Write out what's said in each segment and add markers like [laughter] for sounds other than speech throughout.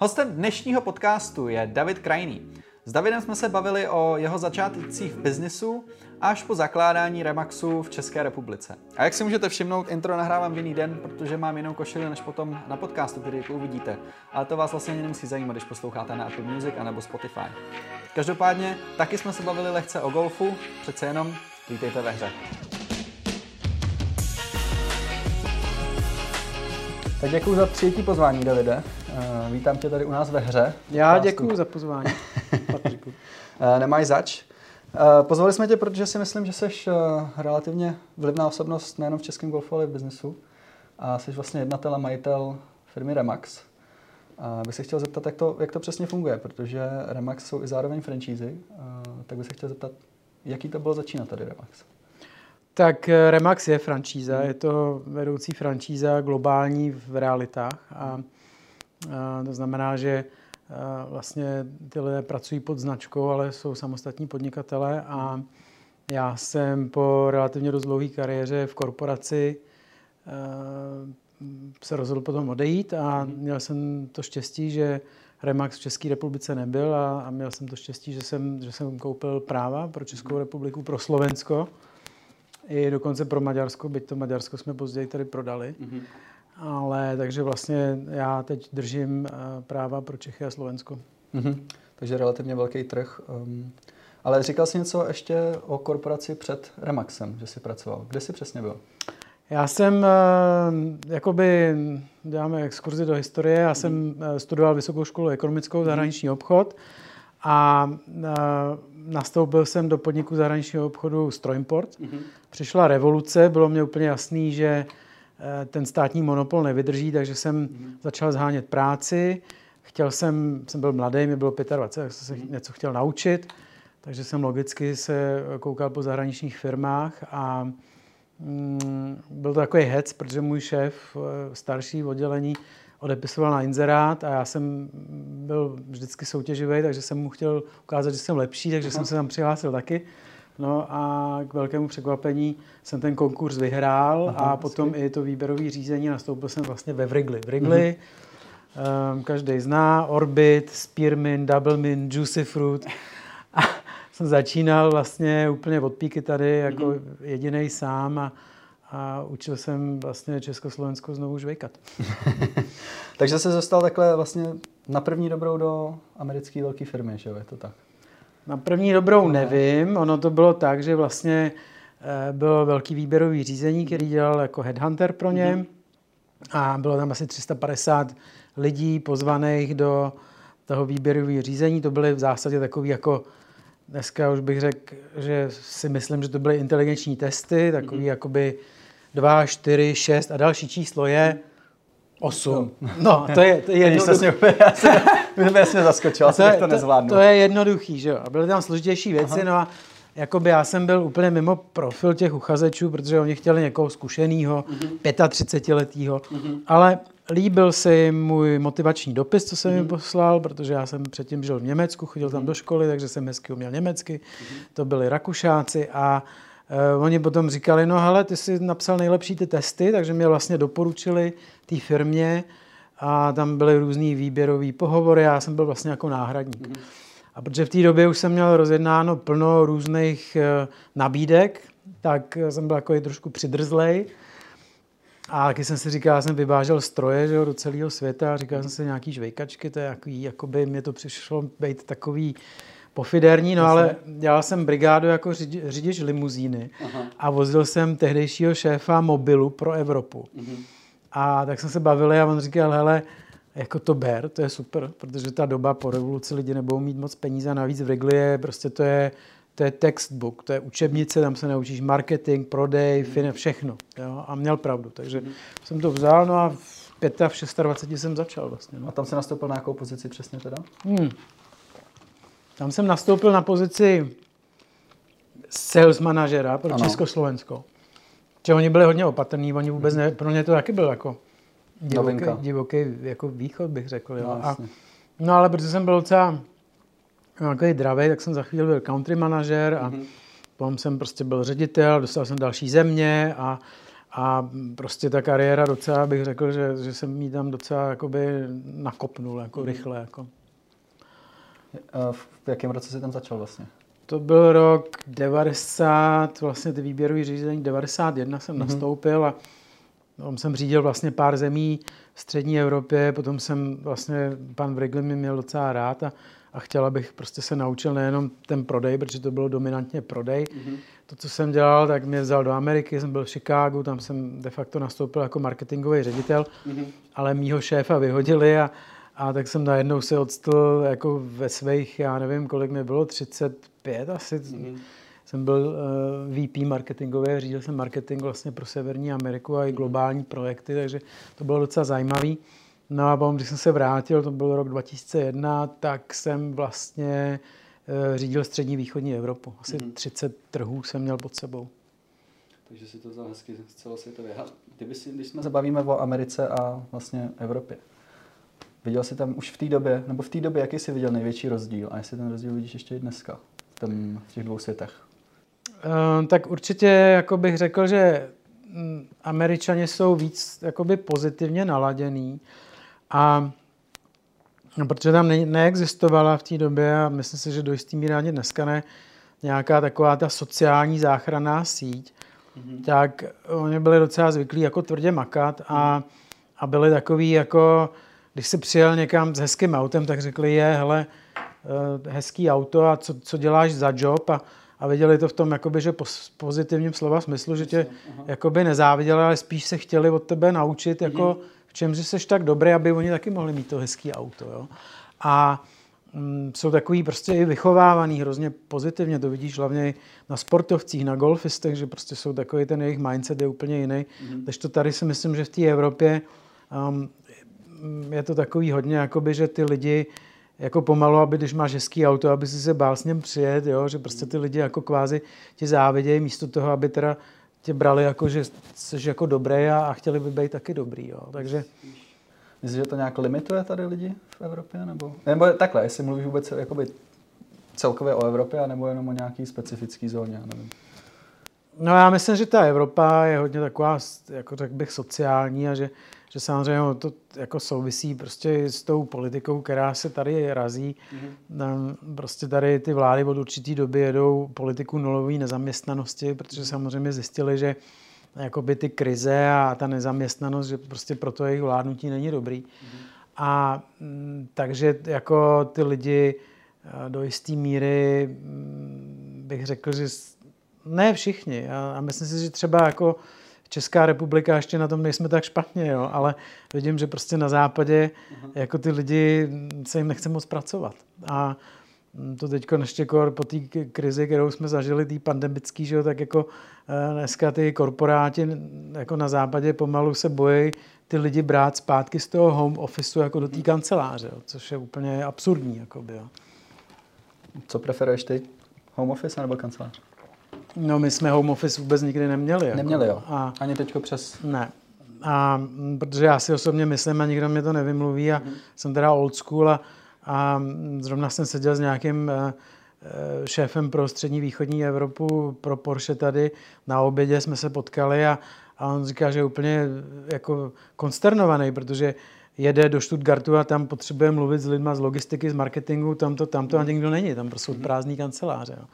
Hostem dnešního podcastu je David Krajný. S Davidem jsme se bavili o jeho začátcích v biznisu až po zakládání Remaxu v České republice. A jak si můžete všimnout, intro nahrávám v jiný den, protože mám jinou košili než potom na podcastu, který tu uvidíte. Ale to vás vlastně nemusí zajímat, když posloucháte na Apple Music anebo Spotify. Každopádně taky jsme se bavili lehce o golfu, přece jenom vítejte ve hře. Tak děkuji za přijetí pozvání, Davide. Uh, vítám tě tady u nás ve hře. Já děkuji za pozvání, [laughs] Patriku. uh, nemáš zač. Uh, pozvali jsme tě, protože si myslím, že jsi relativně vlivná osobnost nejen v českém golfu, ale i v biznesu. A jsi vlastně jednatel a majitel firmy Remax. A bych se chtěl zeptat, jak to, jak to přesně funguje, protože Remax jsou i zároveň franšízy. Uh, tak bych se chtěl zeptat, jaký to bylo začínat tady Remax? Tak eh, Remax je franšíza, je to vedoucí franšíza globální v realitách a, a to znamená, že a vlastně ty lidé pracují pod značkou, ale jsou samostatní podnikatele a já jsem po relativně dost dlouhé kariéře v korporaci se rozhodl potom odejít a měl jsem to štěstí, že Remax v České republice nebyl a, a měl jsem to štěstí, že jsem, že jsem koupil práva pro Českou republiku, pro Slovensko i dokonce pro Maďarsko, byť to Maďarsko jsme později tady prodali. Mm-hmm. Ale takže vlastně já teď držím eh, práva pro Čechy a Slovensko. Mm-hmm. Takže relativně velký trh. Um, ale říkal jsi něco ještě o korporaci před Remaxem, že jsi pracoval. Kde jsi přesně byl? Já jsem, eh, jakoby, děláme exkurzi do historie, já jsem eh, studoval Vysokou školu ekonomickou, zahraniční obchod a nastoupil jsem do podniku zahraničního obchodu Stroimport. Mm-hmm. Přišla revoluce, bylo mě úplně jasný, že ten státní monopol nevydrží, takže jsem začal zhánět práci. Chtěl jsem, jsem byl mladý, mi bylo 25, tak jsem se mm-hmm. něco chtěl naučit, takže jsem logicky se koukal po zahraničních firmách a mm, byl to takový hec, protože můj šéf, eh, starší v oddělení, odepisoval na inzerát a já jsem byl vždycky soutěživý, takže jsem mu chtěl ukázat, že jsem lepší, takže jsem se tam přihlásil taky. No a k velkému překvapení jsem ten konkurs vyhrál Aha, a potom i to výběrové řízení nastoupil jsem vlastně ve Wrigley. Wrigley, mm-hmm. um, každý zná, Orbit, Spearmint, Doublemint, Juicy Fruit. A [laughs] jsem začínal vlastně úplně od píky tady jako mm-hmm. jediný sám a a učil jsem vlastně Československo znovu žvejkat. [laughs] Takže se dostal takhle vlastně na první dobrou do americké velké firmy, že jo? Je to tak? Na první dobrou nevím. Ono to bylo tak, že vlastně eh, bylo velký výběrový řízení, který dělal jako headhunter pro ně. Mm-hmm. A bylo tam asi 350 lidí pozvaných do toho výběrového řízení. To byly v zásadě takový jako dneska už bych řekl, že si myslím, že to byly inteligenční testy, takový mm-hmm. jakoby 2, 4, 6 a další číslo je 8. No, to je, to je [laughs] jednoduchý. [laughs] já jsem, jasně zaskočil, to, to nezvládnu. To, to je jednoduchý, že jo. A byly tam složitější věci, Aha. no a jakoby já jsem byl úplně mimo profil těch uchazečů, protože oni chtěli někoho zkušeného, mm-hmm. 35-letého, mm-hmm. ale líbil se jim můj motivační dopis, co jsem mm-hmm. jim poslal, protože já jsem předtím žil v Německu, chodil tam mm-hmm. do školy, takže jsem hezky uměl německy. Mm-hmm. To byli Rakušáci a Uh, oni potom říkali, no hele, ty jsi napsal nejlepší ty testy, takže mě vlastně doporučili té firmě a tam byly různý výběrový pohovory, já jsem byl vlastně jako náhradník. Mm-hmm. A protože v té době už jsem měl rozjednáno plno různých uh, nabídek, tak jsem byl jako trošku přidrzlej. A taky jsem si říkal, já jsem vyvážel stroje že jo, do celého světa a říkal jsem si nějaký žvejkačky, to je jaký, jakoby mě to přišlo být takový pofiderní, no ale dělal jsem brigádu jako řidič limuzíny Aha. a vozil jsem tehdejšího šéfa mobilu pro Evropu. Mhm. A tak jsme se bavili a on říkal, hele, jako to ber, to je super, protože ta doba po revoluci lidi nebudou mít moc peníze a navíc v Wrigley je, prostě to je, to je textbook, to je učebnice, tam se naučíš marketing, prodej, mm. fin, všechno. Jo? A měl pravdu, takže mm. jsem to vzal, no a v 5 a v 26 jsem začal vlastně. No. A tam se nastoupil na jakou pozici přesně teda? Hmm. Tam jsem nastoupil na pozici sales manažera pro ano. Československo. Že oni byli hodně opatrní, oni vůbec ne, pro ně to taky byl jako divoký, divoký jako východ, bych řekl. Jo. No, a, no ale protože jsem byl docela takový dravý, tak jsem za chvíli byl country manažer a mm-hmm. potom jsem prostě byl ředitel, dostal jsem další země a, a prostě ta kariéra docela bych řekl, že, že jsem jí tam docela jakoby nakopnul jako mm. rychle. Jako. V jakém roce jsi tam začal vlastně? To byl rok 90, vlastně ty výběrové řízení 91 jsem mm-hmm. nastoupil a tam jsem řídil vlastně pár zemí v střední Evropě, potom jsem vlastně, pan Wrigley mi měl docela rád a, a chtěl, abych prostě se naučil nejenom ten prodej, protože to bylo dominantně prodej. Mm-hmm. To, co jsem dělal, tak mě vzal do Ameriky, jsem byl v Chicagu, tam jsem de facto nastoupil jako marketingový ředitel, mm-hmm. ale mýho šéfa vyhodili a, a tak jsem najednou se odstal jako ve svých, já nevím, kolik mi bylo, 35 asi. Mm-hmm. Jsem byl uh, VP marketingový, řídil jsem marketing vlastně pro Severní Ameriku a i globální projekty, takže to bylo docela zajímavý. No a potom, když jsem se vrátil, to byl rok 2001, tak jsem vlastně uh, řídil střední východní Evropu. Asi mm-hmm. 30 trhů jsem měl pod sebou. Takže si to vzal hezky celosvětově. Kdyby si, když jsme se bavíme o Americe a vlastně Evropě, Viděl jsi tam už v té době, nebo v té době, jaký jsi viděl největší rozdíl? A jestli ten rozdíl vidíš ještě i dneska v, tom, v těch dvou světech? Uh, tak určitě jako bych řekl, že mm, američani jsou víc jakoby pozitivně naladěný a no, protože tam ne, neexistovala v té době a myslím si, že do jistý míry ani dneska ne, nějaká taková ta sociální záchranná síť, mm-hmm. tak oni byli docela zvyklí jako tvrdě makat a, a byli takový jako když si přijel někam s hezkým autem, tak řekli, je, hele, eh, hezký auto a co, co děláš za job a, a viděli to v tom jakoby, že pozitivním slova smyslu, že tě jakoby nezáviděli, ale spíš se chtěli od tebe naučit, jako mhm. v čem jsi tak dobrý, aby oni taky mohli mít to hezký auto. Jo? A mm, jsou takový prostě i vychovávaný hrozně pozitivně, to vidíš hlavně na sportovcích, na golfistech, že prostě jsou takový, ten jejich mindset je úplně jiný. Mm-hmm. Takže to tady si myslím, že v té Evropě um, je to takový hodně, jakoby, že ty lidi jako pomalu, aby když máš hezký auto, aby si se bál s ním přijet, jo? že prostě ty lidi jako kvázi ti závidějí místo toho, aby teda tě brali jako, že jsi jako dobrý a, a chtěli by být taky dobrý. Jo? Takže... Myslíš, že to nějak limituje tady lidi v Evropě? Nebo, nebo takhle, jestli mluvíš vůbec jakoby celkově o Evropě, nebo jenom o nějaký specifický zóně? Nevím. No já myslím, že ta Evropa je hodně taková, jako tak bych, sociální a že že samozřejmě to jako souvisí prostě s tou politikou, která se tady razí. Mm-hmm. Prostě tady ty vlády od určitý doby jedou politiku nulové nezaměstnanosti, protože samozřejmě zjistili, že jakoby ty krize a ta nezaměstnanost, že prostě proto jejich vládnutí není dobrý. Mm-hmm. A mm, takže jako ty lidi eh, do jisté míry mm, bych řekl, že ne všichni. A, a myslím si, že třeba jako Česká republika ještě na tom nejsme tak špatně, jo, ale vidím, že prostě na západě uh-huh. jako ty lidi se jim nechce moc pracovat. A to teď ještě po té krizi, kterou jsme zažili, tý pandemický, že jo, tak jako eh, dneska ty korporáti jako na západě pomalu se bojí ty lidi brát zpátky z toho home officeu jako do té kanceláře, jo, což je úplně absurdní. Jakoby, jo. Co preferuješ ty? Home office nebo kancelář? No my jsme home office vůbec nikdy neměli. Jako. Neměli jo? A, Ani teďko přes... Ne. A protože já si osobně myslím a nikdo mě to nevymluví a mm. jsem teda old school a, a zrovna jsem seděl s nějakým uh, šéfem pro střední východní Evropu pro Porsche tady. Na obědě jsme se potkali a, a on říká, že je úplně jako konsternovaný, protože jede do Stuttgartu a tam potřebuje mluvit s lidma z logistiky, z marketingu, tam to, tam to a nikdo není, tam prostě mhm. prázdný kanceláře. Jo.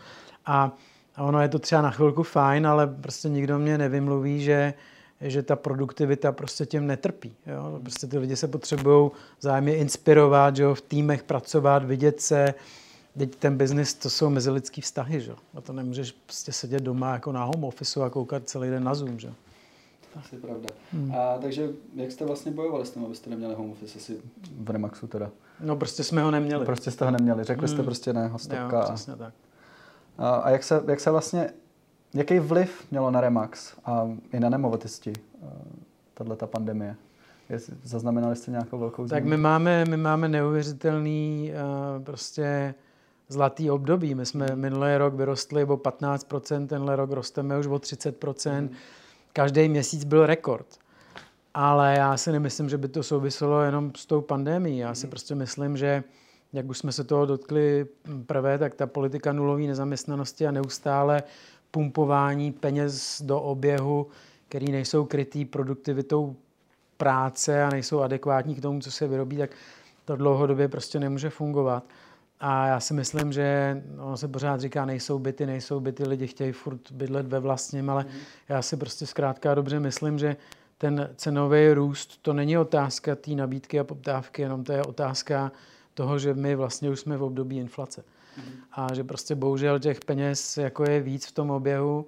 A a ono je to třeba na chvilku fajn, ale prostě nikdo mě nevymluví, že, že ta produktivita prostě tím netrpí. Jo? Prostě ty lidi se potřebují zájemně inspirovat, že jo? v týmech pracovat, vidět se. Teď ten biznis, to jsou mezilidský vztahy, že? A to nemůžeš prostě sedět doma jako na home office a koukat celý den na Zoom, že? Asi pravda. Hmm. A takže jak jste vlastně bojovali s tím, abyste neměli home office asi v Remaxu teda? No prostě jsme ho neměli. Prostě jste ho neměli. Řekli hmm. jste prostě ne, hostovka. Jo, přesně tak. A jak se, jak se vlastně, jaký vliv mělo na Remax a i na nemovitosti eh, tahle ta pandemie? Zaznamenali jste nějakou velkou změnu? Tak my máme, my máme neuvěřitelný uh, prostě zlatý období. My jsme minulý rok vyrostli o 15%, tenhle rok rosteme už o 30%. Mm. Každý měsíc byl rekord. Ale já si nemyslím, že by to souviselo jenom s tou pandemí. Já si mm. prostě myslím, že jak už jsme se toho dotkli prvé, tak ta politika nulové nezaměstnanosti a neustále pumpování peněz do oběhu, který nejsou krytý produktivitou práce a nejsou adekvátní k tomu, co se vyrobí, tak to dlouhodobě prostě nemůže fungovat. A já si myslím, že ono se pořád říká, nejsou byty, nejsou byty, lidi chtějí furt bydlet ve vlastním, ale mm. já si prostě zkrátka dobře myslím, že ten cenový růst, to není otázka té nabídky a poptávky, jenom to je otázka toho, že my vlastně už jsme v období inflace. Mm. A že prostě bohužel těch peněz jako je víc v tom oběhu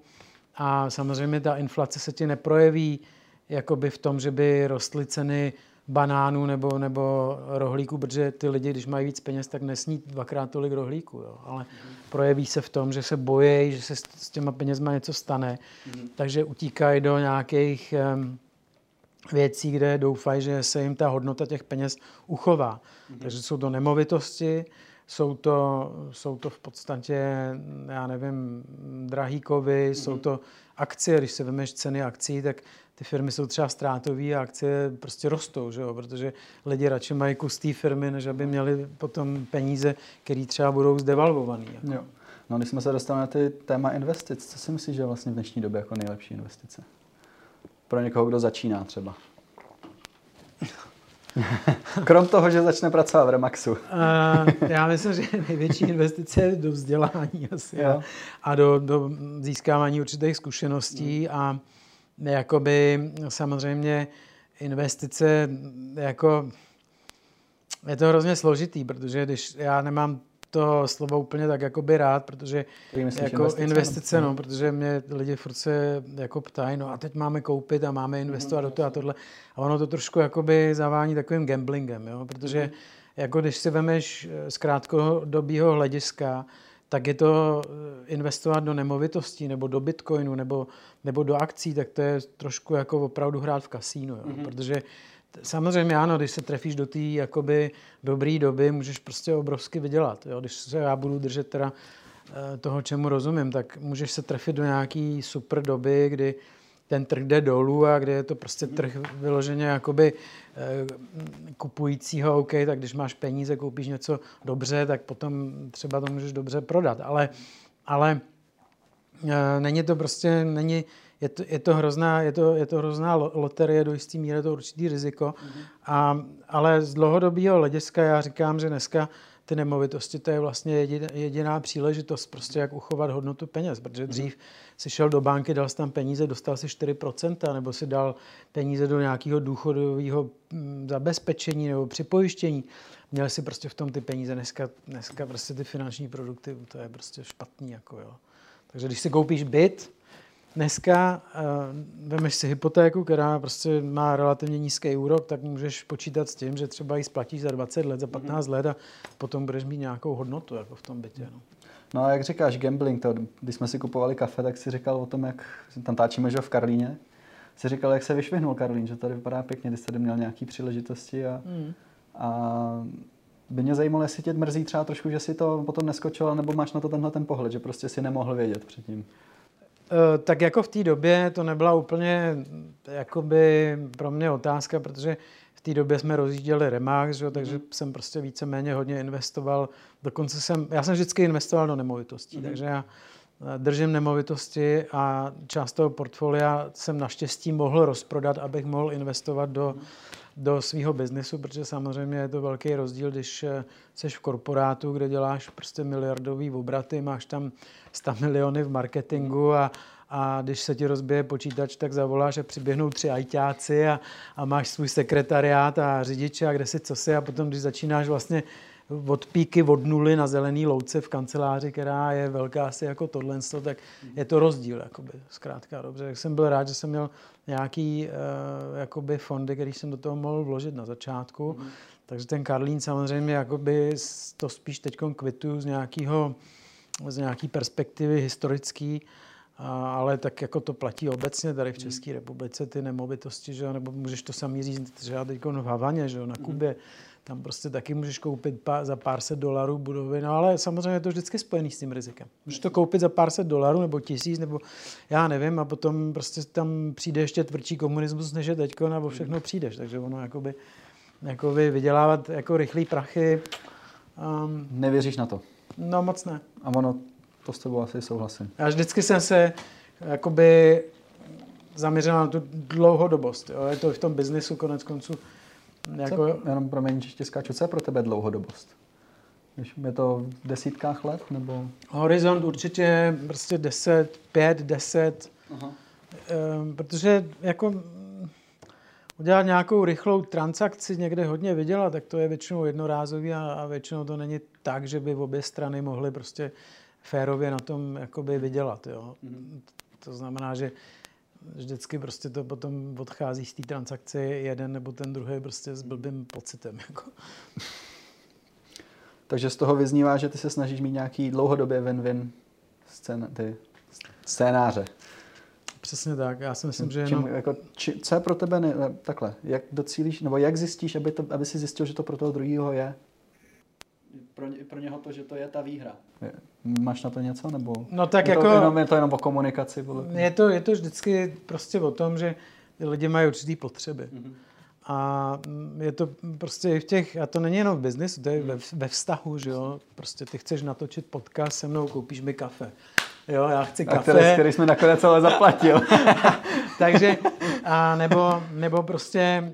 a samozřejmě ta inflace se ti neprojeví jakoby v tom, že by rostly ceny banánů nebo, nebo rohlíků, protože ty lidi, když mají víc peněz, tak nesní dvakrát tolik rohlíků. Jo. Ale mm. projeví se v tom, že se bojí, že se s těma penězma něco stane, mm. takže utíkají do nějakých um, věcí, kde doufají, že se jim ta hodnota těch peněz uchová. Mm. Takže jsou to nemovitosti, jsou to, jsou to v podstatě, já nevím, drahý kovy, mm. jsou to akcie, když se vemeš ceny akcí, tak ty firmy jsou třeba ztrátové a akcie prostě rostou, že jo? protože lidi radši mají kus té firmy, než aby měli potom peníze, které třeba budou zdevalvované. Jako. Jo. No, když jsme se dostali na ty téma investic, co si myslíš, že je vlastně v dnešní době jako nejlepší investice? Pro někoho, kdo začíná třeba. Krom toho, že začne pracovat v Remaxu. uh, já myslím, že největší investice je do vzdělání asi a, a do, do získávání určitých zkušeností hmm. a jakoby samozřejmě investice jako je to hrozně složitý, protože když já nemám to slovo úplně tak jakoby rád, protože jako investice, investice no, protože mě lidi furt se jako ptají, no a teď máme koupit a máme investovat mm-hmm. do toho a tohle. A ono to trošku jakoby zavání takovým gamblingem, jo, protože mm-hmm. jako když si vemeš z krátkodobého hlediska, tak je to eh, investovat do nemovitostí nebo do bitcoinu nebo, nebo do akcí, tak to je trošku jako opravdu hrát v kasínu, jo? Mm-hmm. protože samozřejmě ano, když se trefíš do té jakoby dobré doby, můžeš prostě obrovsky vydělat. Jo? Když se já budu držet teda eh, toho, čemu rozumím, tak můžeš se trefit do nějaký super doby, kdy ten trh jde dolů a kde je to prostě trh vyloženě jakoby eh, kupujícího, OK, tak když máš peníze, koupíš něco dobře, tak potom třeba to můžeš dobře prodat. Ale, ale eh, není to prostě, není, je to, je to, hrozná, je to, je to hrozná loterie, do jistý míry je to určitý riziko. Mm-hmm. A, ale z dlouhodobého hlediska já říkám, že dneska ty nemovitosti, to je vlastně jediná, jediná příležitost, prostě jak uchovat hodnotu peněz, protože mhm. dřív si šel do banky, dal si tam peníze, dostal si 4%, nebo si dal peníze do nějakého důchodového mm, zabezpečení nebo připojištění. Měl si prostě v tom ty peníze. Dneska, dneska prostě ty finanční produkty, to je prostě špatný. Jako jo. Takže když si koupíš byt, dneska uh, vemeš si hypotéku, která prostě má relativně nízký úrok, tak můžeš počítat s tím, že třeba ji splatíš za 20 let, za 15 mm-hmm. let a potom budeš mít nějakou hodnotu jako v tom bytě. No. No a jak říkáš, gambling, to, když jsme si kupovali kafe, tak si říkal o tom, jak tam táčíme, že v Karlíně, si říkal, jak se vyšvihnul Karlín, že tady vypadá pěkně, když tady měl nějaký příležitosti a, mm. a by mě zajímalo, jestli tě mrzí třeba trošku, že si to potom neskočil, nebo máš na to tenhle ten pohled, že prostě si nemohl vědět předtím. Eh, tak jako v té době to nebyla úplně jakoby pro mě otázka, protože v té době jsme rozjížděli Remax, že, takže mm. jsem prostě víceméně hodně investoval. Dokonce jsem, já jsem vždycky investoval do nemovitostí, mm. takže já eh, držím nemovitosti a část toho portfolia jsem naštěstí mohl rozprodat, abych mohl investovat do, mm. Do svého biznesu, protože samozřejmě je to velký rozdíl, když jsi eh, v korporátu, kde děláš prostě miliardový obraty, máš tam 100 [laughs] miliony v marketingu a, a když se ti rozbije počítač, tak zavoláš a přiběhnou tři ajťáci a, a máš svůj sekretariát a řidiče a kde si co si a potom, když začínáš vlastně od píky od nuly na zelený louce v kanceláři, která je velká asi jako tohle, tak je to rozdíl, jakoby, zkrátka dobře. Tak jsem byl rád, že jsem měl nějaký uh, jakoby fondy, který jsem do toho mohl vložit na začátku. Mm. Takže ten Karlín samozřejmě jakoby to spíš teď kvituju z nějakého z nějaký perspektivy historický, ale tak jako to platí obecně tady v České republice, ty nemovitosti, že nebo můžeš to samý říct třeba teď v Havaně, že na. Kubě, tam prostě taky můžeš koupit pár, za pár set dolarů budovy, no ale samozřejmě je to vždycky spojený s tím rizikem. Můžeš to koupit za pár set dolarů nebo tisíc, nebo já nevím, a potom prostě tam přijde ještě tvrdší komunismus, než je teďko, nebo všechno přijdeš, takže ono jakoby, jakoby vydělávat jako rychlý prachy. Um, Nevěříš na to? No moc ne. A ono, to s tebou asi souhlasím. Já vždycky jsem se jakoby zaměřená na tu dlouhodobost. Jo. Je to v tom biznisu konec konců. Jako... Co, jenom promiň, ještě skáču, co je pro tebe dlouhodobost? Je to v desítkách let? Nebo... Horizont určitě prostě 10, 5, 10. Aha. Ehm, protože jako udělat nějakou rychlou transakci, někde hodně vydělat, tak to je většinou jednorázový a, a většinou to není tak, že by obě strany mohly prostě férově na tom jakoby vydělat. Jo. Mm. To znamená, že vždycky prostě to potom odchází z té transakce jeden nebo ten druhý prostě s blbým pocitem. Jako. Takže z toho vyznívá, že ty se snažíš mít nějaký dlouhodobě win-win scén- ty scénáře. Přesně tak. Já si myslím, že jenom... Čím, jako, či, co je pro tebe ne, takhle? Jak docílíš, nebo jak zjistíš, aby, to, aby si zjistil, že to pro toho druhého je? Pro, ně, pro něho to, že to je ta výhra. Je, máš na to něco? Nebo no tak je jako... To jenom, je to jenom o komunikaci? Je to, je to vždycky prostě o tom, že lidi mají určitý potřeby. Mm-hmm. A je to prostě i v těch, a to není jenom v biznesu, to je ve, ve vztahu, že jo. Prostě ty chceš natočit podcast se mnou, koupíš mi kafe. Jo, já chci kafe. A který, který jsme nakonec ale zaplatil. [laughs] Takže, a nebo, nebo prostě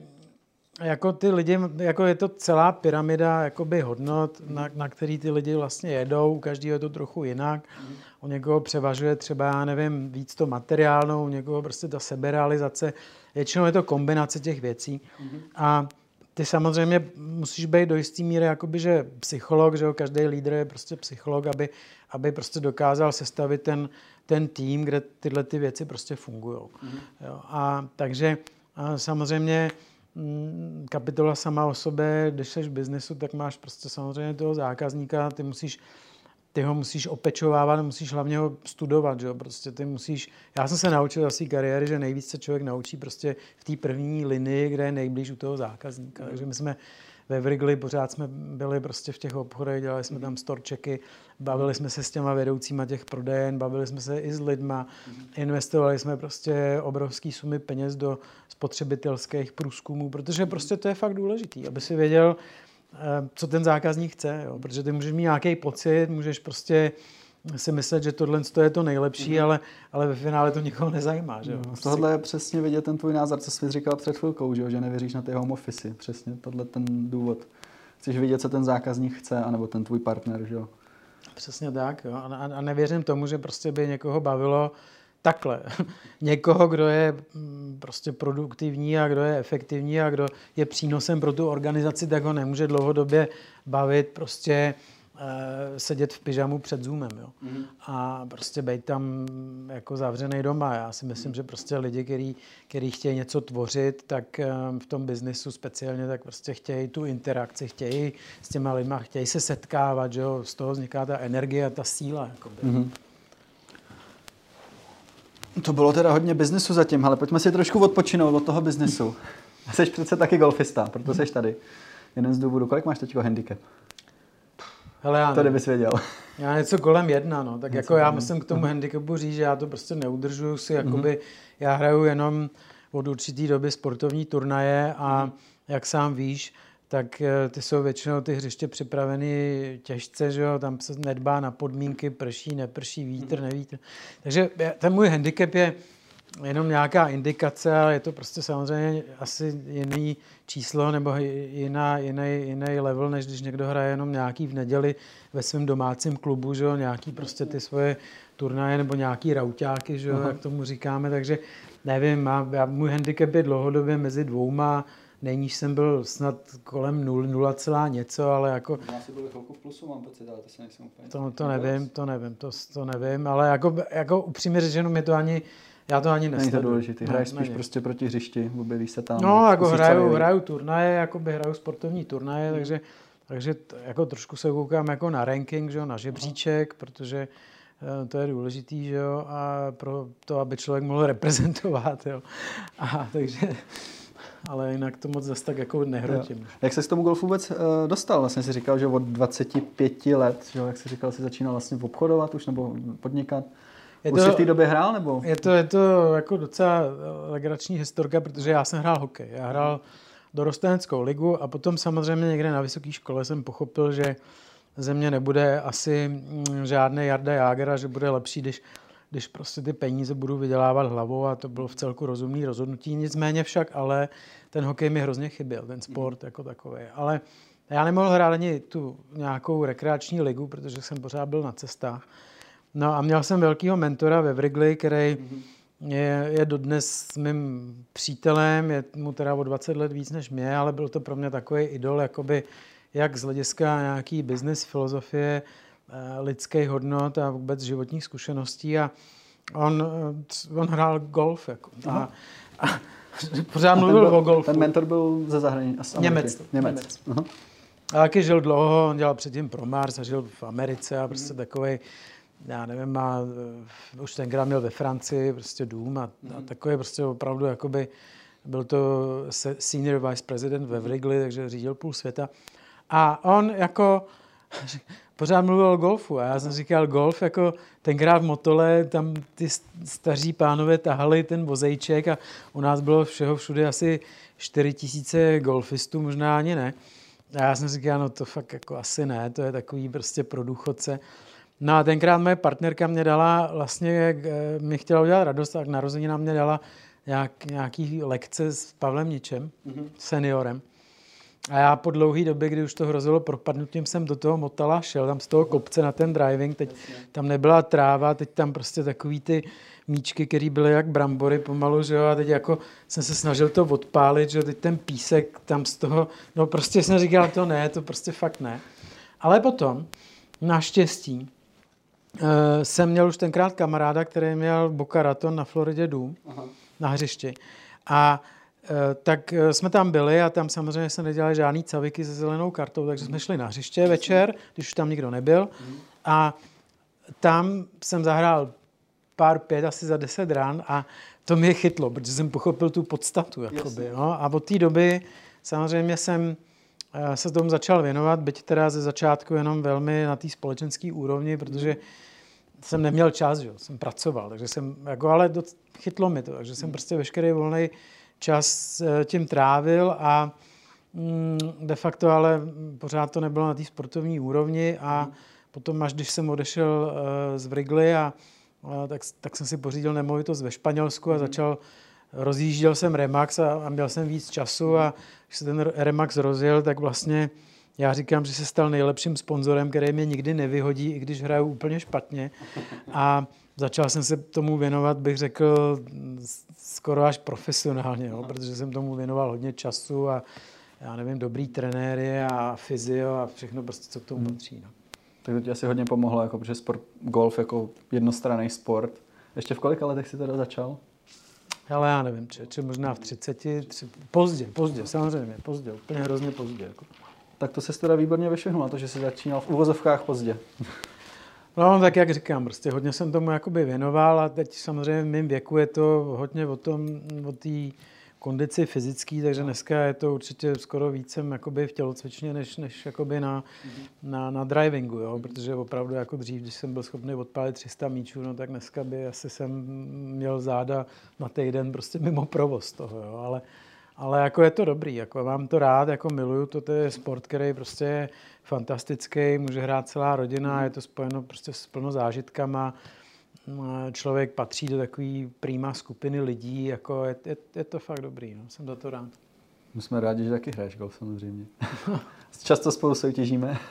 jako ty lidi, jako je to celá pyramida jakoby hodnot, na, na který ty lidi vlastně jedou, u každého je to trochu jinak. U někoho převažuje třeba, já nevím, víc to materiálnou, u někoho prostě ta seberealizace. Většinou je to kombinace těch věcí. A ty samozřejmě musíš být do jisté míry jakoby, že psycholog, že jo, každý lídr je prostě psycholog, aby, aby prostě dokázal sestavit ten, ten tým, kde tyhle ty věci prostě fungují. Mm-hmm. A takže a samozřejmě kapitola sama o sobě, když jsi v biznesu, tak máš prostě samozřejmě toho zákazníka, ty musíš ty ho musíš opečovávat, musíš hlavně ho studovat, že jo? Prostě ty musíš, já jsem se naučil asi kariéry, že nejvíc se člověk naučí prostě v té první linii, kde je nejblíž u toho zákazníka. Mm. Takže my jsme ve Vrigli pořád jsme byli prostě v těch obchodech, dělali jsme tam storčeky, bavili jsme se s těma vedoucíma těch prodejen, bavili jsme se i s lidma, investovali jsme prostě obrovský sumy peněz do spotřebitelských průzkumů, protože prostě to je fakt důležitý, aby si věděl, Eh, co ten zákazník chce, jo? protože ty můžeš mít nějaký pocit, můžeš prostě si myslet, že tohle je to nejlepší, mm-hmm. ale, ale ve finále to nikoho nezajímá. Že? No, z tohohle je přesně vidět ten tvůj názor, co jsi říkal před chvilkou, že, že nevěříš na ty home office. Přesně tohle ten důvod. Chceš vidět, co ten zákazník chce, anebo ten tvůj partner. Že? Přesně tak. Jo? A, a nevěřím tomu, že prostě by někoho bavilo takhle. [laughs] Někoho, kdo je mm, prostě produktivní a kdo je efektivní a kdo je přínosem pro tu organizaci, tak ho nemůže dlouhodobě bavit prostě sedět v pyžamu před Zoomem. Jo. Mm. A prostě být tam jako zavřený doma. Já si myslím, mm. že prostě lidi, který, který chtějí něco tvořit, tak e, v tom biznisu speciálně, tak prostě chtějí tu interakci, chtějí s těma lidma, chtějí se setkávat, že jo. z toho vzniká ta energie a ta síla. Mm. To bylo teda hodně biznesu zatím, ale pojďme si trošku odpočinout od toho biznesu. [laughs] Jsi přece taky golfista, proto jsi tady. Jeden z důvodů. Kolik máš teď handicap? Hele, já to bys věděl. Já něco kolem jedna, no. Tak něco jako já musím k tomu handicapu říct, že já to prostě neudržuju si, jakoby, mm-hmm. já hraju jenom od určitý doby sportovní turnaje a mm-hmm. jak sám víš, tak eh, ty jsou většinou ty hřiště připraveny těžce, že jo? tam se nedbá na podmínky, prší, neprší, vítr, mhm. nevítr. Takže ten můj handicap je jenom nějaká indikace, ale je to prostě samozřejmě asi jiný číslo nebo jiná, jiný, jiný level, než když někdo hraje jenom nějaký v neděli ve svém domácím klubu, že jo? nějaký prostě ty svoje turnaje nebo nějaký rauťáky, že jo? jak tomu říkáme, takže nevím, má, já, můj handicap je dlouhodobě mezi dvouma nejníž jsem byl snad kolem 0, 0, něco, ale jako... Já si byl chvilku plusu, mám pocit, ale to se nejsem úplně... To, to nevím, to nevím, to, to nevím, ale jako, jako upřímně řečeno, mi to ani, já to ani nesleduji. Není to důležité, hraješ spíš není. prostě proti hřišti, objevíš se tam. No, jako hraju, hraju turnaje, jako by hraju sportovní turnaje, hmm. takže, takže t, jako trošku se koukám jako na ranking, že jo, na žebříček, protože eh, to je důležitý, že jo, a pro to, aby člověk mohl [laughs] reprezentovat, jo. A takže ale jinak to moc zase tak jako nehrotím. Jo. Jak se k tomu golfu vůbec uh, dostal? Vlastně si říkal, že od 25 let, že jak jsi říkal, si začínal vlastně obchodovat už nebo podnikat. Je už to, jsi v té době hrál? Nebo? Je to, je to jako docela legrační historka, protože já jsem hrál hokej. Já hrál dorosteneckou ligu a potom samozřejmě někde na vysoké škole jsem pochopil, že země nebude asi mm, žádný Jarda Jágera, že bude lepší, když když prostě ty peníze budu vydělávat hlavou a to bylo v celku rozumný rozhodnutí. Nicméně však ale ten hokej mi hrozně chyběl, ten sport jako takový. Ale já nemohl hrát ani tu nějakou rekreační ligu, protože jsem pořád byl na cestách. No a měl jsem velkého mentora ve Wrigley, který je, je dodnes mým přítelem, je mu teda o 20 let víc než mě, ale byl to pro mě takový idol, jakoby jak z hlediska nějaký business filozofie, eh, lidských hodnot a vůbec životních zkušeností a on, eh, on hrál golf. Jako, a, a pořád mluvil byl, o golfu. Ten mentor byl ze zahraničí. Němec. Němec. Němec. Aha. A taky žil dlouho, on dělal předtím pro Mars a žil v Americe a prostě mm. takový, já nevím, má, eh, už tenkrát měl ve Francii prostě dům a, mm. a takový prostě opravdu jakoby, byl to senior vice president ve Wrigley, takže řídil půl světa. A on jako [laughs] pořád mluvil o golfu a já jsem říkal, golf jako tenkrát v Motole, tam ty staří pánové tahali ten vozejček a u nás bylo všeho všude asi 4 tisíce golfistů, možná ani ne. A já jsem říkal, no to fakt jako asi ne, to je takový prostě pro důchodce. No a tenkrát moje partnerka mě dala, vlastně eh, mi chtěla udělat radost, tak narozenina mě dala nějak, nějaký lekce s Pavlem Ničem, mm-hmm. seniorem. A já po dlouhé době, kdy už to hrozilo propadnutím, jsem do toho motala, šel tam z toho kopce na ten driving, teď tam nebyla tráva, teď tam prostě takový ty míčky, které byly jak brambory pomalu, že jo, a teď jako jsem se snažil to odpálit, že jo, teď ten písek tam z toho, no prostě jsem říkal, to ne, to prostě fakt ne. Ale potom, naštěstí, jsem měl už tenkrát kamaráda, který měl Boca Raton na Floridě dům, Aha. na hřišti. A Eh, tak eh, jsme tam byli a tam samozřejmě se nedělali žádný caviky se zelenou kartou, takže jsme šli na hřiště večer, když už tam nikdo nebyl. A tam jsem zahrál pár pět, asi za deset ran a to mě chytlo, protože jsem pochopil tu podstatu. Jakoby, no. A od té doby samozřejmě jsem eh, se tomu začal věnovat, byť teda ze začátku jenom velmi na té společenské úrovni, protože jsem neměl čas, že? jsem pracoval, takže jsem, jako, ale do, chytlo mi to, takže jsem prostě veškerý volný čas eh, tím trávil a mm, de facto ale pořád to nebylo na té sportovní úrovni a potom až když jsem odešel eh, z Wrigley a, tak, tak jsem si pořídil nemovitost ve Španělsku a začal rozjížděl jsem Remax a, a měl jsem víc času a když se ten Remax rozjel, tak vlastně já říkám, že se stal nejlepším sponzorem, který mě nikdy nevyhodí, i když hraju úplně špatně. A začal jsem se tomu věnovat, bych řekl, skoro až profesionálně, jo, protože jsem tomu věnoval hodně času a já nevím, dobrý trenéry a fyzio a všechno prostě, co k tomu hmm. patří. No. Tak to ti asi hodně pomohlo, jako, protože sport, golf jako jednostranný sport. Ještě v kolika letech si teda začal? Ale já nevím, či, či možná v 30, tři, pozdě, pozdě, samozřejmě, pozdě, úplně hrozně pozdě. Jako. Tak to se teda výborně vyšvihnul, to, že jsi začínal v uvozovkách pozdě. [laughs] No, tak jak říkám, prostě hodně jsem tomu jakoby věnoval a teď samozřejmě v mém věku je to hodně o tom, o té kondici fyzický, takže dneska je to určitě skoro vícem jakoby v tělocvičně, než, než jakoby na, na, na, drivingu, jo? protože opravdu jako dřív, když jsem byl schopný odpálit 300 míčů, no tak dneska by asi jsem měl záda na týden prostě mimo provoz toho, jo? Ale, ale jako je to dobrý, jako mám to rád, jako miluju to, to je sport, který prostě je fantastický, může hrát celá rodina, je to spojeno prostě s plno zážitkama, člověk patří do takové prýma skupiny lidí, jako je, je, je to fakt dobrý, no. jsem za to rád. My jsme rádi, že taky hraješ golf samozřejmě. [laughs] Často spolu soutěžíme. [laughs]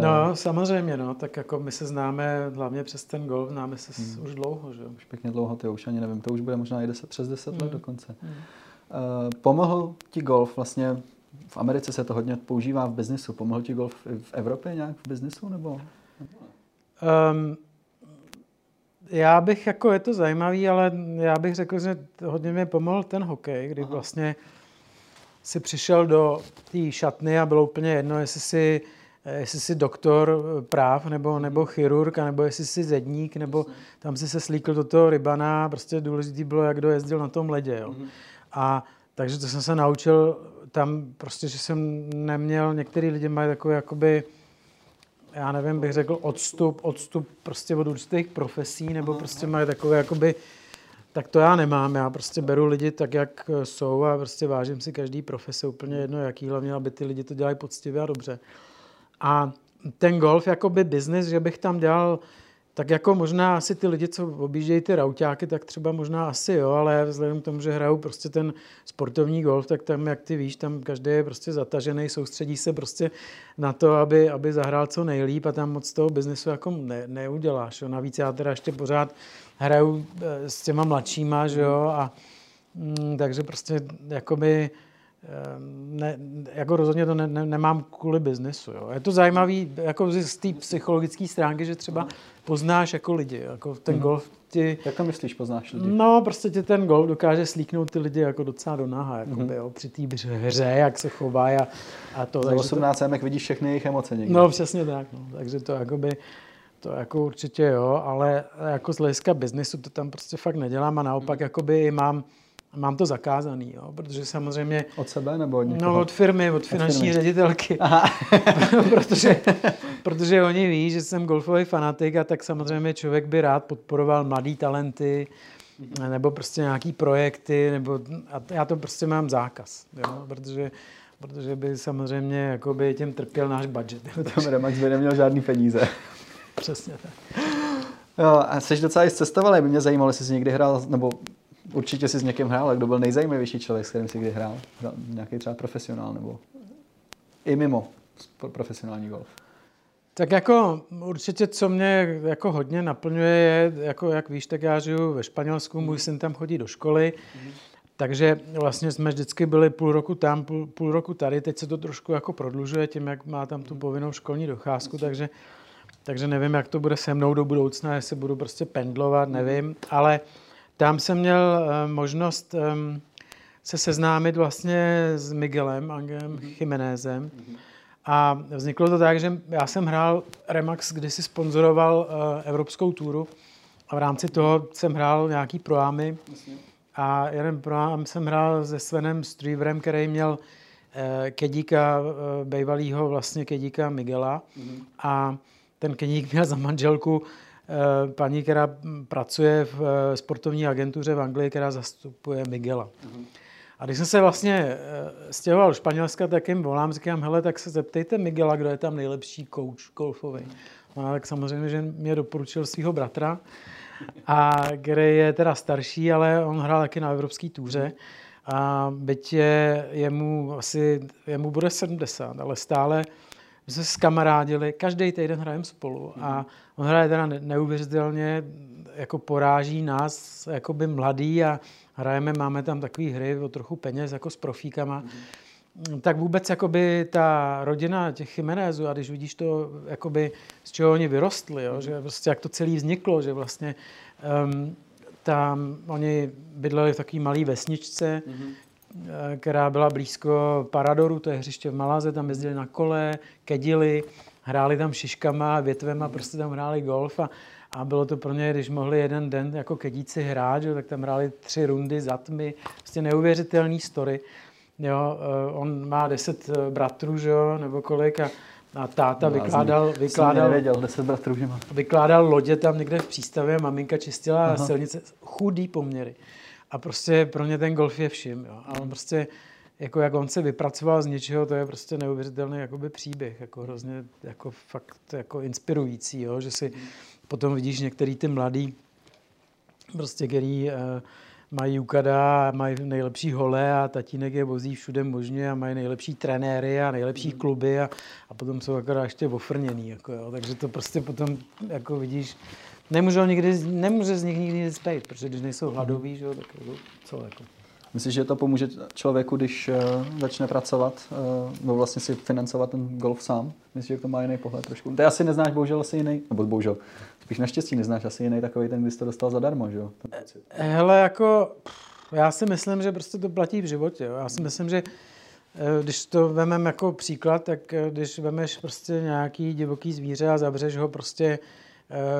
No, samozřejmě, no, tak jako my se známe hlavně přes ten golf, známe se hmm. už dlouho, že Už pěkně dlouho, ty už ani nevím, to už bude možná i 10, přes 10 hmm. let dokonce. Hmm. Uh, pomohl ti golf vlastně v Americe se to hodně používá v biznisu. Pomohl ti golf v Evropě nějak v biznisu? Nebo? Um, já bych, jako je to zajímavý, ale já bych řekl, že hodně mi pomohl ten hokej, kdy Aha. vlastně si přišel do té šatny a bylo úplně jedno, jestli si, jestli jsi doktor práv, nebo, nebo chirurg, nebo jestli jsi zedník, nebo tam si se slíkl do toho rybana. Prostě důležité bylo, jak kdo jezdil na tom ledě. Jo. Mhm. A takže to jsem se naučil tam prostě, že jsem neměl, některý lidi mají takový jakoby, já nevím, bych řekl odstup, odstup prostě od určitých profesí, nebo prostě mají takové jakoby, tak to já nemám, já prostě beru lidi tak, jak jsou a prostě vážím si každý profese, úplně jedno jaký, hlavně, aby ty lidi to dělají poctivě a dobře. A ten golf, jakoby business, že bych tam dělal tak jako možná asi ty lidi, co objíždějí ty rauťáky, tak třeba možná asi jo, ale vzhledem k tomu, že hrajou prostě ten sportovní golf, tak tam, jak ty víš, tam každý je prostě zatažený, soustředí se prostě na to, aby, aby zahrál co nejlíp a tam moc toho biznesu jako ne, neuděláš. Jo. Navíc já teda ještě pořád hraju eh, s těma mladšíma, že jo, a mm, takže prostě jakoby Ehm, ne, jako rozhodně to ne, ne, nemám kvůli biznesu. Jo. Je to zajímavý jako z té psychologické stránky, že třeba poznáš jako lidi. Jako ten mm. golf ti... Jak to myslíš, poznáš lidi? No, prostě ti ten golf dokáže slíknout ty lidi jako docela do naha, jako mm. jo, při té hře, jak se chová a, a to. Za 18 to... vidíš všechny jejich emoce někdy. No, přesně tak. No. Takže to jakoby, to jako určitě jo, ale jako z hlediska biznesu to tam prostě fakt nedělám a naopak mm. jakoby mám Mám to zakázaný, jo, protože samozřejmě... Od sebe nebo od někoho? No od firmy, od finanční od firmy. ředitelky. [laughs] protože, protože oni ví, že jsem golfový fanatik a tak samozřejmě člověk by rád podporoval mladý talenty nebo prostě nějaký projekty, nebo, a já to prostě mám zákaz, jo, protože protože by samozřejmě jakoby těm trpěl náš budget. [laughs] Tam Remax by neměl žádný peníze. Přesně tak. Jo, a jsi docela i cestoval, by mě zajímalo, jestli jsi někdy hrál, nebo určitě si s někým hrál, kdo byl nejzajímavější člověk, s kterým si kdy hrál? Nějaký třeba profesionál nebo i mimo profesionální golf? Tak jako určitě, co mě jako hodně naplňuje, je, jako jak víš, tak já žiju ve Španělsku, můj syn tam chodí do školy, takže vlastně jsme vždycky byli půl roku tam, půl, půl roku tady, teď se to trošku jako prodlužuje tím, jak má tam tu povinnou školní docházku, takže, takže nevím, jak to bude se mnou do budoucna, jestli budu prostě pendlovat, nevím, ale tam jsem měl eh, možnost se seznámit vlastně s Miguelem Angelem mm-hmm. Jiménezem. Mm-hmm. A vzniklo to tak, že já jsem hrál Remax, kdy si sponzoroval uh, evropskou túru a v rámci toho jsem hrál nějaký proámy. A jeden proám jsem hrál se Svenem Stryverem, který měl uh, kedíka, bývalýho vlastně kedíka Miguela. Mm-hmm. A ten kedík měl za manželku Eh, paní, která pracuje v eh, sportovní agentuře v Anglii, která zastupuje Miguela. Uh-huh. A když jsem se vlastně eh, stěhoval do Španělska, tak jim volám, říkám, hele, tak se zeptejte Miguela, kdo je tam nejlepší coach golfový. No, tak samozřejmě, že mě doporučil svého bratra, a který je teda starší, ale on hrál taky na evropské túře. A byť je, jemu asi, jemu bude 70, ale stále my jsme se skamarádili, každý týden hrajeme spolu a on hraje teda neuvěřitelně, jako poráží nás, jako by mladý a hrajeme, máme tam takové hry o trochu peněz, jako s profíkama. Mm. Tak vůbec jakoby ta rodina těch Chimenezů, a když vidíš to, jakoby, z čeho oni vyrostli, jo, že prostě jak to celé vzniklo, že vlastně um, tam oni bydleli v takové malé vesničce, mm-hmm. Eh, která byla blízko Paradoru, to je hřiště v Malaze, tam jezdili na kole, kedili, hráli tam šiškama, větvema, prostě tam hráli golf a, a bylo to pro ně, když mohli jeden den jako kedíci hrát, že, tak tam hráli tři rundy za tmy, prostě neuvěřitelný story. Jo, eh, on má deset eh, bratrů, že jo, nebo kolik a, a táta vykládal, vykládal, nevěděl, deset bratrů, že má. vykládal lodě tam někde v přístavě, maminka čistila Aha. silnice, chudý poměry. A prostě pro mě ten golf je vším. Jo. A on prostě, jako jak on se vypracoval z něčeho, to je prostě neuvěřitelný jakoby příběh. Jako hrozně jako fakt jako inspirující, jo. že si potom vidíš některý ty mladý, prostě, který uh, mají ukada, mají nejlepší hole a tatínek je vozí všude možně a mají nejlepší trenéry a nejlepší mm. kluby a, a potom jsou akorát ještě ofrněný. Jako, jo. Takže to prostě potom jako vidíš, Nemůže, nikdy, nemůže z nich nikdy nic zpět, protože když nejsou hladoví, že, tak jako, co jako. Myslíš, že to pomůže člověku, když uh, začne pracovat, uh, nebo vlastně si financovat ten golf sám? Myslíš, že to má jiný pohled trošku? Ty asi neznáš bohužel asi jiný, nebo bohužel, spíš naštěstí neznáš asi jiný takový ten, když to dostal zadarmo, že jo? Hele, jako, já si myslím, že prostě to platí v životě. Jo. Já si myslím, že když to vememe jako příklad, tak když vemeš prostě nějaký divoký zvíře a zavřeš ho prostě Eh,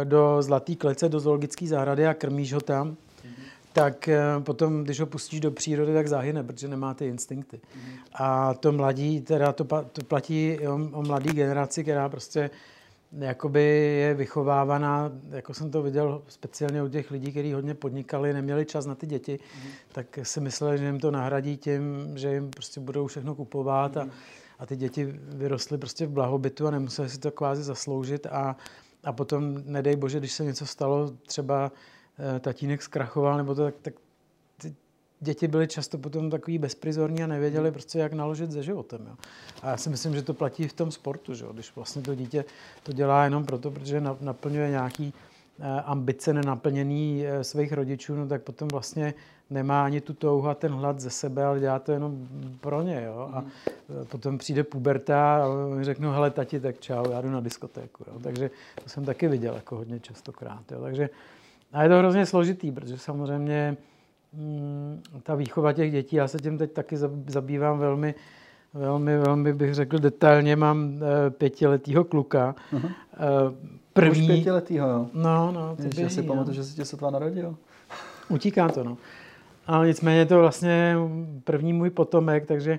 do zlatý klece, do zoologické zahrady a krmíš ho tam, mm-hmm. tak eh, potom, když ho pustíš do přírody, tak zahyne, protože nemá ty instinkty. Mm-hmm. A to mladí, teda to, to platí o, o mladé generaci, která prostě jakoby je vychovávaná, jako jsem to viděl speciálně u těch lidí, kteří hodně podnikali, neměli čas na ty děti, mm. tak si mysleli, že jim to nahradí tím, že jim prostě budou všechno kupovat mm. a, a ty děti vyrostly prostě v blahobytu a nemuseli si to kvázi zasloužit a a potom, nedej bože, když se něco stalo, třeba eh, tatínek zkrachoval, nebo to, tak, tak ty děti byly často potom takový bezprizorní a nevěděli prostě, jak naložit se životem. Jo. A já si myslím, že to platí v tom sportu, že jo. když vlastně to dítě to dělá jenom proto, protože naplňuje nějaký ambice nenaplněný eh, svých rodičů, no tak potom vlastně nemá ani tu touhu a ten hlad ze sebe, ale dělá to jenom pro ně. Jo? A mm. potom přijde puberta a řeknu, hele tati, tak čau, já jdu na diskotéku. Jo? Takže to jsem taky viděl jako hodně častokrát. Jo? Takže, a je to hrozně složitý, protože samozřejmě mm, ta výchova těch dětí, já se tím teď taky zabývám velmi, velmi, velmi bych řekl detailně, mám pětiletýho kluka. Uh-huh. První... Už pětiletýho, jo? No, no. Ježiš, já si pamatuju, že se tě sotva narodil. Utíká to, no. Ale nicméně je to vlastně první můj potomek, takže,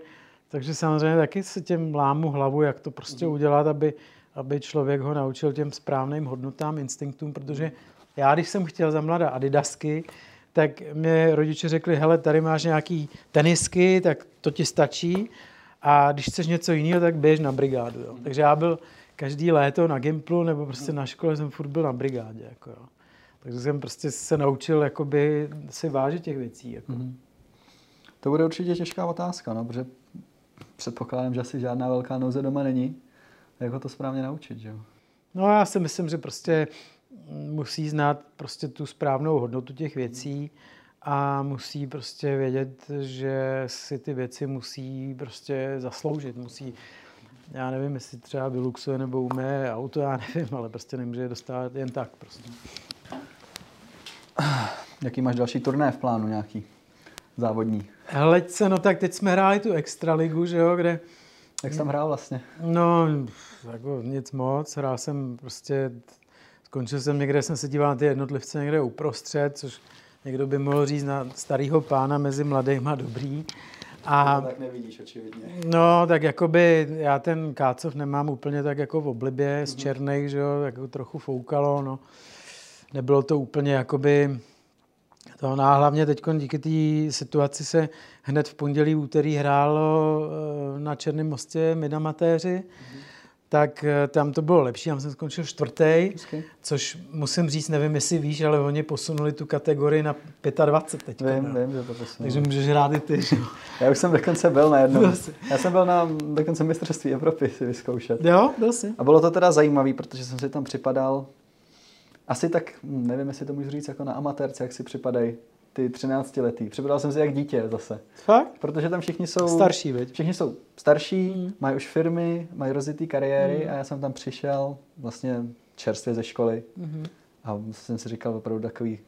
takže samozřejmě taky se těm lámu hlavu, jak to prostě udělat, aby, aby člověk ho naučil těm správným hodnotám, instinktům, protože já, když jsem chtěl za mladá adidasky, tak mě rodiče řekli, hele, tady máš nějaký tenisky, tak to ti stačí a když chceš něco jiného, tak běž na brigádu. Jo. Takže já byl každý léto na Gimplu nebo prostě na škole jsem furt byl na brigádě. Jako, jo. Takže jsem prostě se naučil jakoby si vážit těch věcí. Jako. Mm-hmm. To bude určitě těžká otázka, no, protože předpokládám, že asi žádná velká nouze doma není. Jak ho to správně naučit, že jo? No já si myslím, že prostě musí znát prostě tu správnou hodnotu těch věcí a musí prostě vědět, že si ty věci musí prostě zasloužit, musí já nevím, jestli třeba vyluxuje nebo umé auto, já nevím, ale prostě nemůže je dostávat jen tak prostě. Jaký máš další turné v plánu nějaký závodní? Hele, se, no tak teď jsme hráli tu extraligu, že jo, kde... Jak jsi tam hrál vlastně? No, jako nic moc. Hrál jsem prostě... Skončil jsem někde, jsem se díval na ty jednotlivce někde uprostřed, což někdo by mohl říct na starého pána mezi mladýma dobrý. A, to tak nevidíš, očividně. No, tak jakoby já ten Kácov nemám úplně tak jako v oblibě, mm-hmm. z mhm. černých, že jo, jako trochu foukalo, no nebylo to úplně jakoby to, no a hlavně teď díky té situaci se hned v pondělí, úterý hrálo eh, na Černém mostě Midamatéři, mm-hmm. Tak eh, tam to bylo lepší, tam jsem skončil čtvrtý, což musím říct, nevím, jestli víš, ale oni posunuli tu kategorii na 25 teď. Vím, no. vím, že to posunuli. Takže můžeš hrát i ty. Já už jsem dokonce byl na jednom. Já jsem byl na dokonce mistrovství Evropy si vyzkoušet. Jo, byl jsi. A bylo to teda zajímavé, protože jsem si tam připadal asi tak, nevím, jestli to můžu říct jako na amatérce, jak si připadají ty 13 letý. Připadal jsem si jak dítě zase. Fakt? Protože tam všichni jsou... Starší, veď? Všichni jsou starší, mm. mají už firmy, mají rozjetý kariéry mm. a já jsem tam přišel vlastně čerstvě ze školy mm. a jsem si říkal opravdu takový,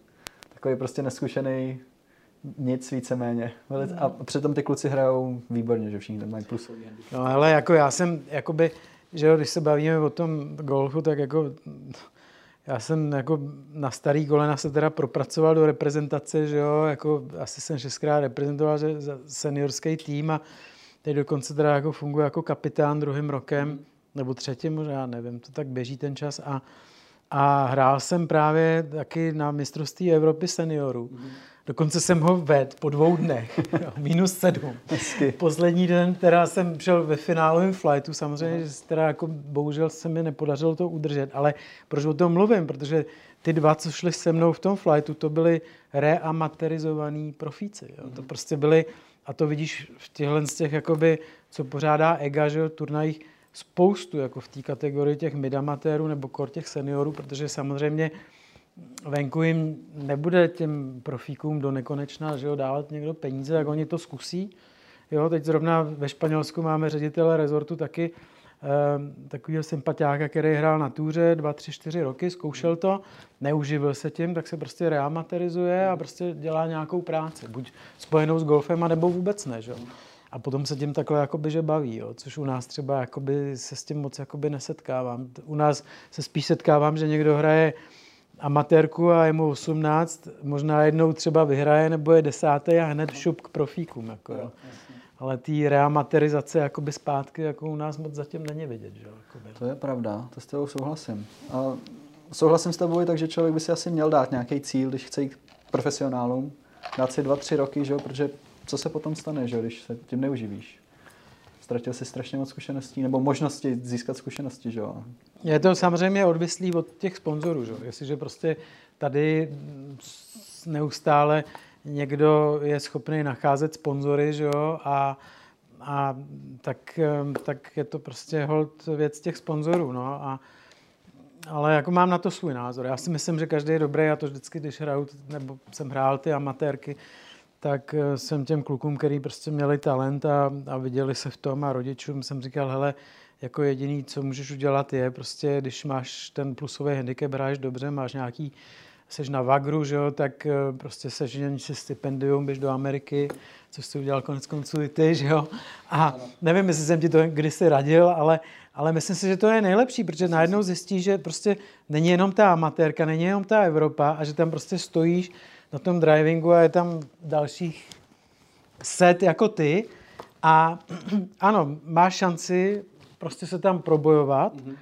takový prostě neskušený nic víceméně. Mm. A přitom ty kluci hrajou výborně, že všichni tam mají plusový No ale jako já jsem, jakoby, že když se bavíme o tom golfu, tak jako já jsem jako na starý kolena se teda propracoval do reprezentace, že jo, jako asi jsem šestkrát reprezentoval že, za seniorský tým a teď dokonce teda jako funguje jako kapitán druhým rokem, nebo třetím, možná, nevím, to tak běží ten čas a, a hrál jsem právě taky na mistrovství Evropy seniorů. Mm-hmm. Dokonce jsem ho vedl po dvou dnech, [laughs] minus sedm. Hezky. Poslední den, teda jsem šel ve finálovém flightu, samozřejmě, že teda jako bohužel se mi nepodařilo to udržet, ale proč o tom mluvím? Protože ty dva, co šli se mnou v tom flightu, to byli reamaterizovaní profíci. Jo? To prostě byli, a to vidíš v těchhle z těch, jakoby, co pořádá EGA, že turnajích, spoustu jako v té kategorii těch midamatérů nebo kor těch seniorů, protože samozřejmě venku jim nebude těm profíkům do nekonečna že jo, dávat někdo peníze, tak oni to zkusí. Jo, teď zrovna ve Španělsku máme ředitele rezortu taky eh, takového sympatiáka, který hrál na túře 2, 3, 4 roky, zkoušel to, neuživil se tím, tak se prostě reamaterizuje a prostě dělá nějakou práci, buď spojenou s golfem, nebo vůbec ne. Že? A potom se tím takhle jakoby, že baví, jo? což u nás třeba jakoby, se s tím moc jakoby nesetkávám. U nás se spíš setkávám, že někdo hraje amatérku a je mu 18, možná jednou třeba vyhraje nebo je desátý a hned šup k profíkům. Jako, jo. Ale té reamaterizace jakoby zpátky jako u nás moc zatím není vidět. Že? To je pravda, to s tebou souhlasím. A souhlasím s tebou i tak, že člověk by si asi měl dát nějaký cíl, když chce jít profesionálům, dát si dva, tři roky, že? protože co se potom stane, že? když se tím neuživíš? Ztratil si strašně moc zkušeností, nebo možnosti získat zkušenosti, že jo? Je to samozřejmě odvislý od těch sponzorů, že? Jestliže prostě tady neustále někdo je schopný nacházet sponzory, že jo, a, a tak, tak je to prostě hold věc těch sponzorů, no, a ale jako mám na to svůj názor. Já si myslím, že každý je dobrý. Já to vždycky, když hraju, nebo jsem hrál ty amatérky, tak eh, jsem těm klukům, který prostě měli talent a, a viděli se v tom a rodičům jsem říkal, hele, jako jediný, co můžeš udělat je prostě, když máš ten plusový handicap, hraješ dobře, máš nějaký, seš na vagru, že jo, tak eh, prostě seženíš si stipendium, běž do Ameriky, což jsi udělal konec konců i ty, že jo. A nevím, jestli jsem ti to kdysi radil, ale, ale myslím si, že to je nejlepší, protože najednou zjistíš, že prostě není jenom ta amatérka, není jenom ta Evropa a že tam prostě stojíš na tom drivingu a je tam dalších set jako ty a [clears throat] ano, máš šanci prostě se tam probojovat mm-hmm.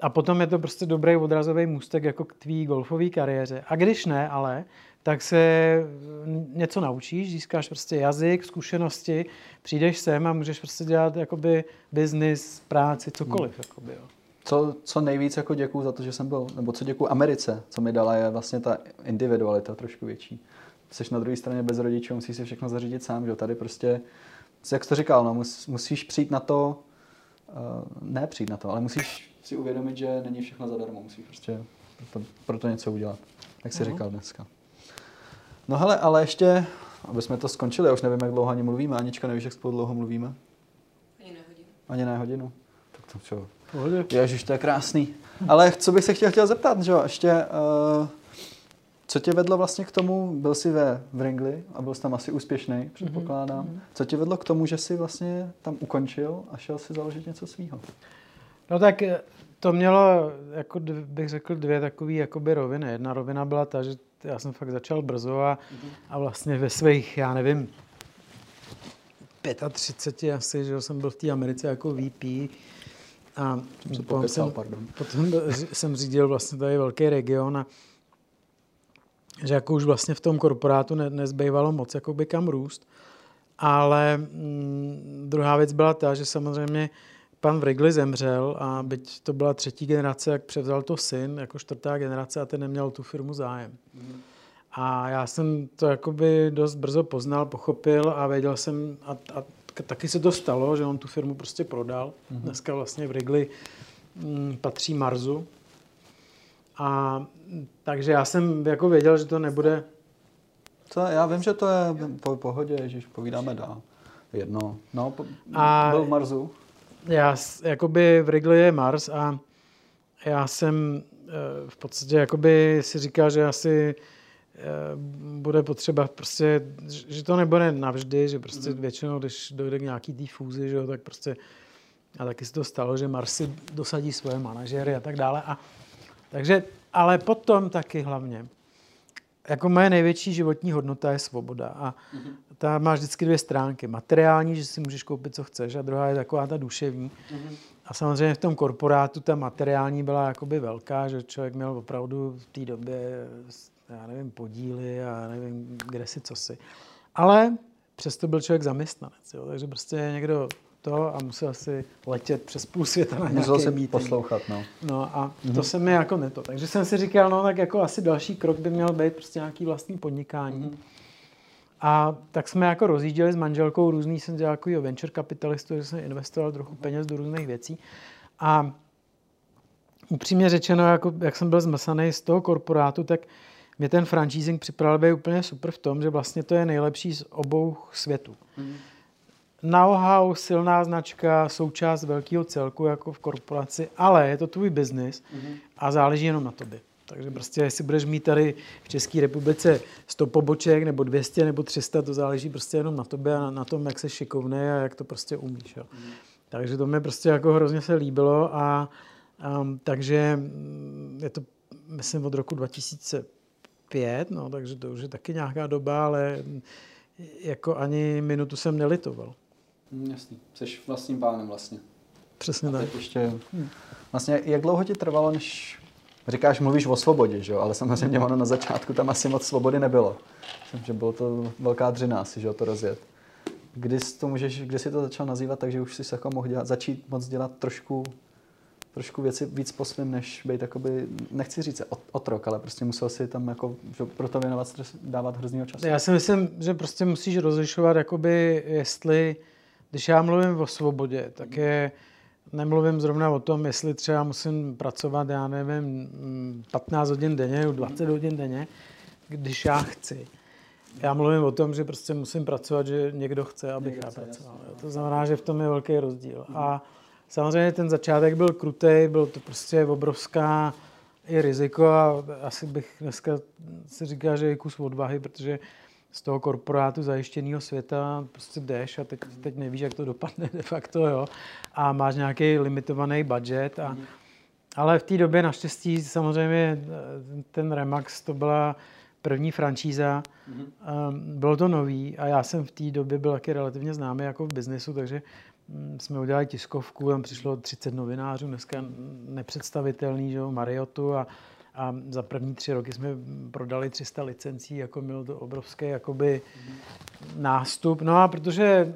a potom je to prostě dobrý odrazový můstek jako k tvý golfové kariéře. A když ne, ale, tak se něco naučíš, získáš prostě jazyk, zkušenosti, přijdeš sem a můžeš prostě dělat jakoby business, práci, cokoliv. Mm. Jakoby, jo. Co, co nejvíc jako děkuju za to, že jsem byl, nebo co děkuju Americe, co mi dala, je vlastně ta individualita trošku větší. Jsi na druhé straně bez rodičů, musíš si všechno zařídit sám, že tady prostě, jak jsi to říkal, no, mus, musíš přijít na to, uh, ne přijít na to, ale musíš si uvědomit, že není všechno zadarmo, musíš prostě pro to, pro to něco udělat, jak jsi uh-huh. říkal dneska. No hele, ale ještě, aby jsme to skončili, já už nevím, jak dlouho ani mluvíme, Anička, nevíš, jak spolu dlouho mluvíme? Ani na hodinu. Ani na hodinu? Tak to čo? Ježiš, to je krásný. Ale co bych se chtěl, chtěl zeptat, že jo, ještě, uh, co tě vedlo vlastně k tomu, byl jsi ve Wrangly a byl jsi tam asi úspěšný, předpokládám. Mm-hmm. Co tě vedlo k tomu, že jsi vlastně tam ukončil a šel si založit něco svýho? No tak eh, to mělo, jako bych řekl, dvě takové jakoby roviny. Jedna rovina byla ta, že já jsem fakt začal brzo a, mm-hmm. a vlastně ve svých, já nevím, 35 asi, že jsem byl v té Americe jako VP, a jsem potom, jsem, pardon. potom jsem řídil vlastně tady velký region a že jako už vlastně v tom korporátu ne, nezbývalo moc jakoby kam růst. Ale mm, druhá věc byla ta, že samozřejmě pan Wrigley zemřel a byť to byla třetí generace, jak převzal to syn jako čtvrtá generace a ten neměl tu firmu zájem. Mm. A já jsem to jakoby dost brzo poznal, pochopil a věděl jsem, a, a taky se to stalo, že on tu firmu prostě prodal. Mm-hmm. Dneska vlastně v Wrigley mm, patří Marzu. A takže já jsem jako věděl, že to nebude... Co, já vím, že to je po pohodě, že povídáme dál. Jedno. No, po, a byl v Marzu. Já, jakoby v Wrigley je Mars a já jsem eh, v podstatě jakoby si říkal, že asi bude potřeba prostě, že to nebude navždy, že prostě mm. většinou, když dojde k nějaký té fúzi, že jo, tak prostě a taky se to stalo, že Marsi dosadí svoje manažery a tak dále. A, takže, ale potom taky hlavně, jako moje největší životní hodnota je svoboda. A mm-hmm. ta máš vždycky dvě stránky. Materiální, že si můžeš koupit, co chceš, a druhá je taková ta duševní. Mm-hmm. A samozřejmě v tom korporátu ta materiální byla jakoby velká, že člověk měl opravdu v té době já nevím, podíly a nevím, kde si, co si. Ale přesto byl člověk zaměstnanec, jo, takže prostě někdo to a musel si letět přes půl světa na Musel se meeting. poslouchat, no. No a mm-hmm. to se mi jako neto. Takže jsem si říkal, no tak jako asi další krok by měl být prostě nějaký vlastní podnikání. Mm-hmm. A tak jsme jako rozjížděli s manželkou různý, jsem dělal jako venture kapitalistu, že jsem investoval trochu peněz do různých věcí. A upřímně řečeno, jako, jak jsem byl zmrsaný z toho korporátu, tak mě ten franchising připravil být úplně super v tom, že vlastně to je nejlepší z obou světů. Mm. Know-how, silná značka, součást velkého celku jako v korporaci, ale je to tvůj biznis mm. a záleží jenom na tobě. Takže prostě, jestli budeš mít tady v České republice 100 poboček, nebo 200, nebo 300, to záleží prostě jenom na tobě a na, na tom, jak se šikovný a jak to prostě umíš. Jo. Mm. Takže to mi prostě jako hrozně se líbilo a um, takže mm, je to, myslím, od roku 2000 pět, no, takže to už je taky nějaká doba, ale jako ani minutu jsem nelitoval. Mm, jasný, jsi vlastním pánem vlastně. Přesně A tak. Ještě, hm. vlastně jak dlouho ti trvalo, než Říkáš, mluvíš o svobodě, že jo? ale samozřejmě ono na začátku tam asi moc svobody nebylo. Myslím, že bylo to velká dřina asi, že jo, to rozjet. Kdy jsi to, můžeš, kdy jsi to začal nazývat, takže už jsi se jako mohl dělat, začít moc dělat trošku trošku věci víc po svým, než být jakoby, nechci říct otrok, ale prostě musel si tam jako, že pro to věnovat, dávat hroznýho času. Já si myslím, že prostě musíš rozlišovat, jakoby, jestli, když já mluvím o svobodě, tak je, nemluvím zrovna o tom, jestli třeba musím pracovat, já nevím, 15 hodin denně, 20 hodin denně, když já chci. Já mluvím o tom, že prostě musím pracovat, že někdo chce, abych někdo já pracoval. Jasný. To znamená, že v tom je velký rozdíl. A Samozřejmě ten začátek byl krutý, byl to prostě obrovská i riziko a asi bych dneska si říká, že je kus odvahy, protože z toho korporátu zajištěného světa prostě jdeš a teď, teď nevíš, jak to dopadne de facto, jo. A máš nějaký limitovaný budget. A, ale v té době naštěstí samozřejmě ten Remax to byla první franšíza, mm-hmm. bylo to nový a já jsem v té době byl taky relativně známý jako v biznesu, takže jsme udělali tiskovku, tam přišlo 30 novinářů, dneska nepředstavitelný, že jo, Mariotu a, a za první tři roky jsme prodali 300 licencí, jako byl to obrovský jakoby nástup. No a protože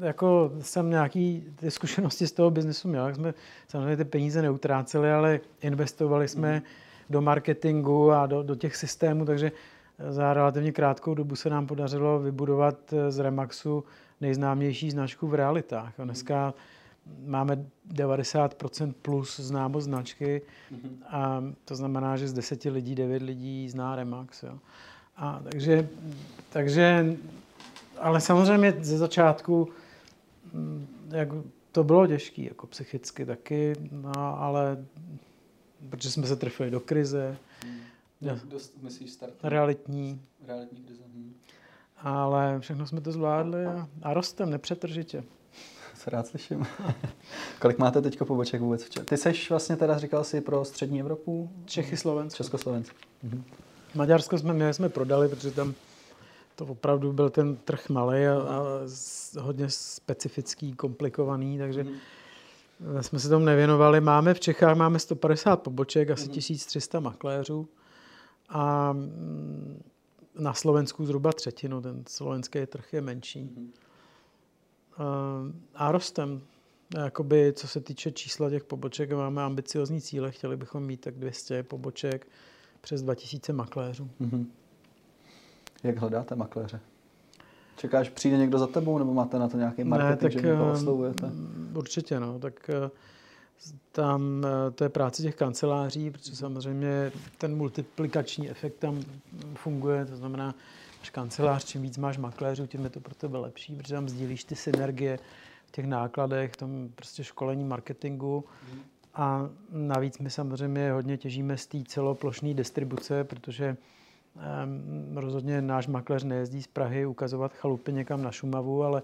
jako jsem nějaký ty zkušenosti z toho biznesu měl, tak jsme samozřejmě ty peníze neutráceli, ale investovali jsme do marketingu a do, do těch systémů, takže za relativně krátkou dobu se nám podařilo vybudovat z Remaxu nejznámější značku v realitách. A dneska máme 90% plus známost značky a to znamená, že z 10 lidí 9 lidí zná Remax. Jo. A takže, takže, ale samozřejmě ze začátku mm, jak to bylo těžké, jako psychicky taky, no, ale protože jsme se trefili do krize. Hmm. Dost, myslíš, start? Realitní. Realitní krize. Hmm ale všechno jsme to zvládli a, a rostem nepřetržitě. [laughs] Se rád slyším. [laughs] Kolik máte teď poboček vůbec? Ty seš vlastně teda říkal si pro střední Evropu? Čechy, Slovensko. Československo. Mhm. Maďarsko jsme měli, jsme prodali, protože tam to opravdu byl ten trh malý a, a hodně specifický, komplikovaný, takže mhm. jsme se tomu nevěnovali. Máme v Čechách máme 150 poboček, asi mhm. 1300 makléřů a mm, na Slovensku zhruba třetinu, ten slovenský trh je menší. Mm-hmm. A rostem. Jakoby, co se týče čísla těch poboček, máme ambiciozní cíle, chtěli bychom mít tak 200 poboček přes 2000 makléřů. Mm-hmm. Jak hledáte makléře? Čekáš, přijde někdo za tebou, nebo máte na to nějaký marketing, ne, tak, že někoho oslovujete? Určitě, no. Tak eh, tam eh, to je práce těch kanceláří, protože samozřejmě ten multiplikační efekt tam funguje, to znamená, máš kancelář, čím víc máš makléřů, tím je to pro tebe lepší, protože tam sdílíš ty synergie v těch nákladech, v tom prostě školení, marketingu. A navíc my samozřejmě hodně těžíme z té celoplošné distribuce, protože um, rozhodně náš makléř nejezdí z Prahy ukazovat chalupy někam na Šumavu, ale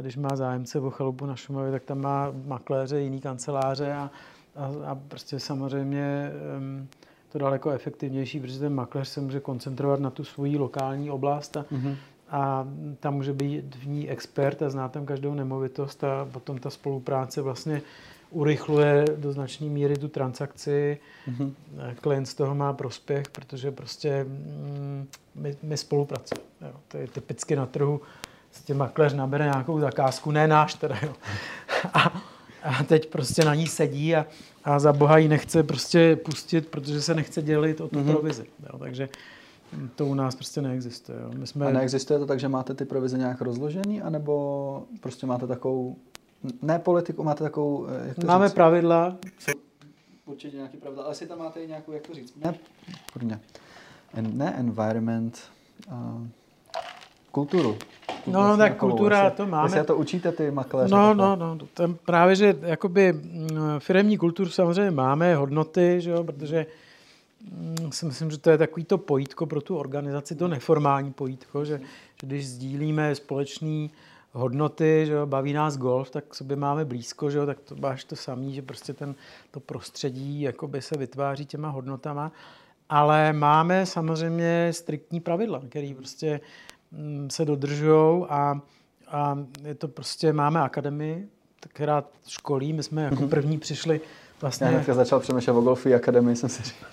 když má zájemce o chalupu na Šumavě, tak tam má makléře, jiný kanceláře a, a, a prostě samozřejmě to daleko efektivnější, protože ten makléř se může koncentrovat na tu svoji lokální oblast a, mm-hmm. a tam může být v ní expert a zná tam každou nemovitost a potom ta spolupráce vlastně urychluje do značné míry tu transakci. Mm-hmm. Klient z toho má prospěch, protože prostě mm, my, my spolupracujeme. Jo. To je typicky na trhu prostě makléř nabere nějakou zakázku, ne náš teda, jo. A, a teď prostě na ní sedí a, a za boha ji nechce prostě pustit, protože se nechce dělit o tu mm-hmm. provizi. Jo. Takže to u nás prostě neexistuje. Jo. My jsme... A neexistuje to tak, že máte ty provize nějak rozložený, anebo prostě máte takovou, ne politiku, máte takovou, eh, jak to Máme říct? pravidla. Určitě nějaký pravidla, ale si tam máte i nějakou, jak to říct? Ne, ne environment, uh, kulturu. No, no tak kultura, to máme. Jestli to učíte ty makléře. No, no, no, tam právě, že jakoby mm, firemní kulturu samozřejmě máme, hodnoty, že jo, protože mm, si myslím, že to je takový to pojítko pro tu organizaci, to neformální pojítko, že, že když sdílíme společný hodnoty, že jo, baví nás golf, tak k sobě máme blízko, že jo, tak to máš to samý, že prostě ten, to prostředí jakoby se vytváří těma hodnotama, ale máme samozřejmě striktní pravidla, které prostě se dodržují a, a je to prostě, máme akademii, která školí, my jsme jako mhm. první přišli vlastně... Já hnedka začal přemýšlet o golfové akademii, jsem si říkal.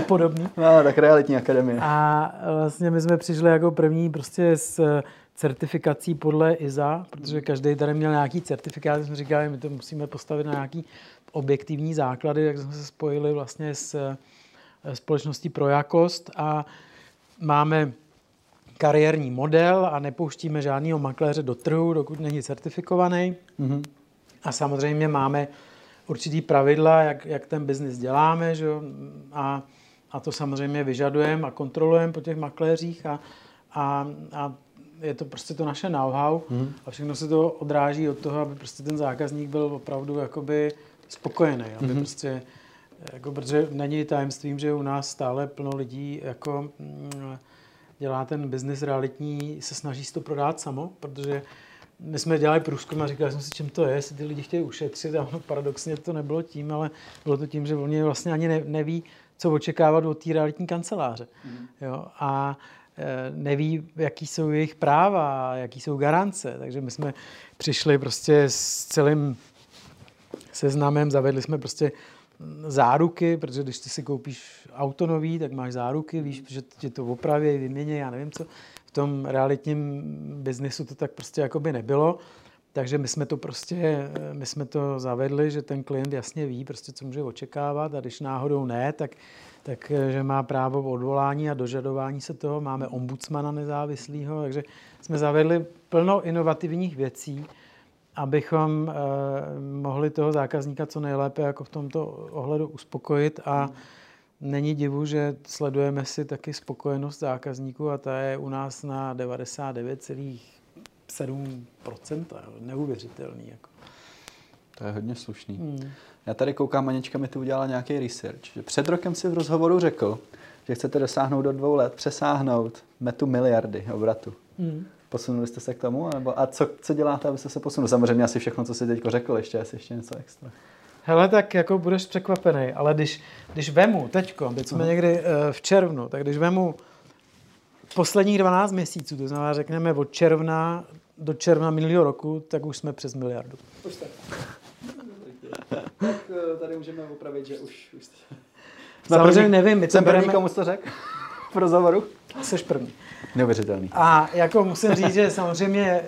[laughs] Podobný. No, tak realitní akademie. A vlastně my jsme přišli jako první prostě s certifikací podle ISA, protože každý tady měl nějaký certifikát, jsme říkali, my to musíme postavit na nějaký objektivní základy, tak jsme se spojili vlastně s eh, společností pro jakost a máme kariérní model a nepouštíme žádného makléře do trhu, dokud není certifikovaný. Mm-hmm. A samozřejmě máme určitý pravidla, jak, jak ten biznis děláme, že? A, a to samozřejmě vyžadujeme a kontrolujeme po těch makléřích a, a, a je to prostě to naše know-how hmm. a všechno se to odráží od toho, aby prostě ten zákazník byl opravdu jakoby spokojený, aby hmm. prostě, jako, protože není tajemstvím, že u nás stále plno lidí jako mm, dělá ten biznis realitní, se snaží si to prodat samo, protože my jsme dělali průzkum a říkali jsme si, čím to je, jestli ty lidi chtějí ušetřit a paradoxně to nebylo tím, ale bylo to tím, že oni vlastně ani neví, co očekávat od té realitní kanceláře. Mm. Jo? A e, neví, jaký jsou jejich práva, jaký jsou garance. Takže my jsme přišli prostě s celým seznamem, zavedli jsme prostě záruky, protože když ty si koupíš auto nový, tak máš záruky, víš, že tě to opraví, vymění, já nevím co. V tom realitním biznisu to tak prostě jakoby nebylo. Takže my jsme to prostě, my jsme to zavedli, že ten klient jasně ví, prostě, co může očekávat a když náhodou ne, tak, tak že má právo odvolání a dožadování se toho. Máme ombudsmana nezávislého, takže jsme zavedli plno inovativních věcí, abychom eh, mohli toho zákazníka co nejlépe jako v tomto ohledu uspokojit a není divu, že sledujeme si taky spokojenost zákazníků a ta je u nás na 99,7%. Neuvěřitelný. Jako. To je hodně slušný. Hmm. Já tady koukám, Anička mi tu udělala nějaký research. Že před rokem si v rozhovoru řekl, že chcete dosáhnout do dvou let, přesáhnout metu miliardy obratu. Hmm. Posunuli jste se k tomu? Nebo, a co, co děláte, abyste se posunuli? Samozřejmě asi všechno, co jsi teď řekl, ještě asi ještě něco extra. Hele, tak jako budeš překvapený, ale když, když vemu teďko, teď jsme uh-huh. někdy uh, v červnu, tak když vemu posledních 12 měsíců, to znamená, řekneme od června do června minulého roku, tak už jsme přes miliardu. Už tak. tak eh, tady můžeme opravit, že už... už... Samozřejmě nevím. My jsem první, komu to řekl [laughs] v rozhovoru? Jsi první. Neuvěřitelný. A jako musím říct, že samozřejmě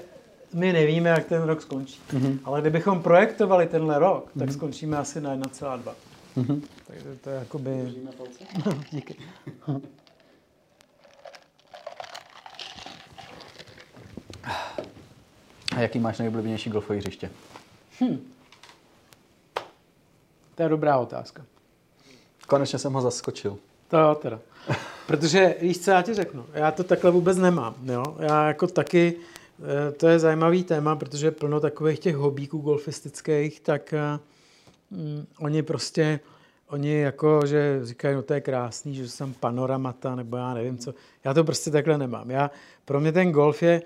my nevíme, jak ten rok skončí. Mm-hmm. Ale kdybychom projektovali tenhle rok, tak mm-hmm. skončíme asi na 1,2. Mm-hmm. Takže to je jakoby... [laughs] Díky. A jaký máš nejoblíbenější golfové hřiště? Hm. To je dobrá otázka. Konečně jsem ho zaskočil. To teda. [laughs] Protože víš, co já ti řeknu, já to takhle vůbec nemám. Jo? Já jako taky, eh, to je zajímavý téma, protože plno takových těch hobíků golfistických, tak um, oni prostě, oni jako, že říkají, no to je krásný, že jsem panoramata, nebo já nevím co. Já to prostě takhle nemám. Já, pro mě ten golf je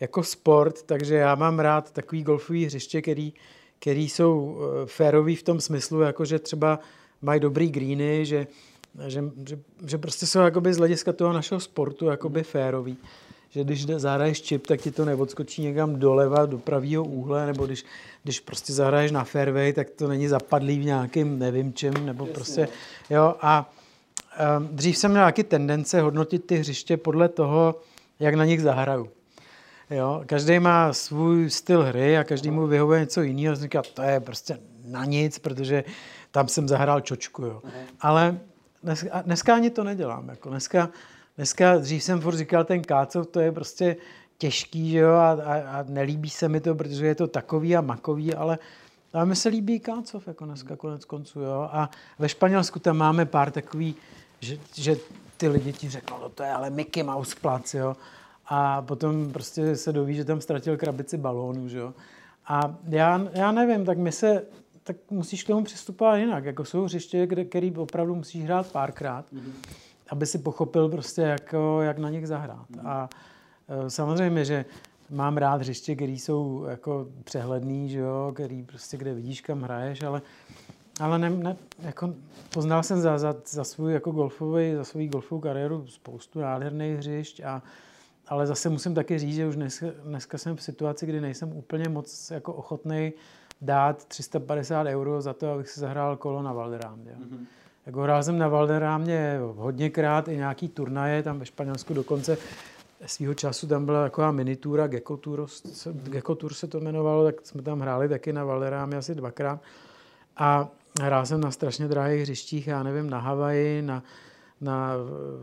jako sport, takže já mám rád takový golfový hřiště, který, který jsou eh, férový v tom smyslu, jako že třeba mají dobrý greeny, že že, že, že prostě jsou jakoby z hlediska toho našeho sportu jakoby férový. Že když zahraješ čip, tak ti to neodskočí někam doleva, do pravého úhle, nebo když, když prostě zahraješ na fairway, tak to není zapadlý v nějakým nevím čem, nebo Jasně. prostě, jo, a um, dřív jsem měl nějaký tendence hodnotit ty hřiště podle toho, jak na nich zahraju. Jo, každý má svůj styl hry a každý mu vyhovuje něco jiného. Říká, to je prostě na nic, protože tam jsem zahrál čočku. Jo. Ale dneska, dneska ani to nedělám. Jako dneska, dneska, dřív jsem furt říkal, ten kácov, to je prostě těžký, že jo, a, a, a nelíbí se mi to, protože je to takový a makový, ale a mi se líbí kácov, jako dneska konec konců, jo. A ve Španělsku tam máme pár takový, že, že ty lidi ti řeknou, no to je ale Mickey Mouse plac, jo. A potom prostě se doví, že tam ztratil krabici balónů, že jo. A já, já nevím, tak my se tak musíš k tomu přistupovat jinak. Jako jsou hřiště, kde, který opravdu musíš hrát párkrát, mm-hmm. aby si pochopil prostě, jako, jak na nich zahrát. Mm-hmm. A e, samozřejmě, že mám rád hřiště, které jsou jako přehledný, že jo, který prostě, kde vidíš, kam hraješ, ale, ale ne, ne, jako poznal jsem za, za, za svůj jako golfový, za svou golfovou kariéru spoustu nádherných hřišť a ale zase musím taky říct, že už dneska, dneska jsem v situaci, kdy nejsem úplně moc jako ochotný dát 350 euro za to, abych si zahrál kolo na Valderámě. Mm-hmm. Jako hrál jsem na Valderámě hodněkrát i nějaký turnaje, tam ve Španělsku dokonce svýho času tam byla taková minitúra, Gecko Tour, Gecko Tour se to jmenovalo, tak jsme tam hráli taky na Valerámi asi dvakrát. A hrál jsem na strašně drahých hřištích, já nevím, na Havaji, na, na,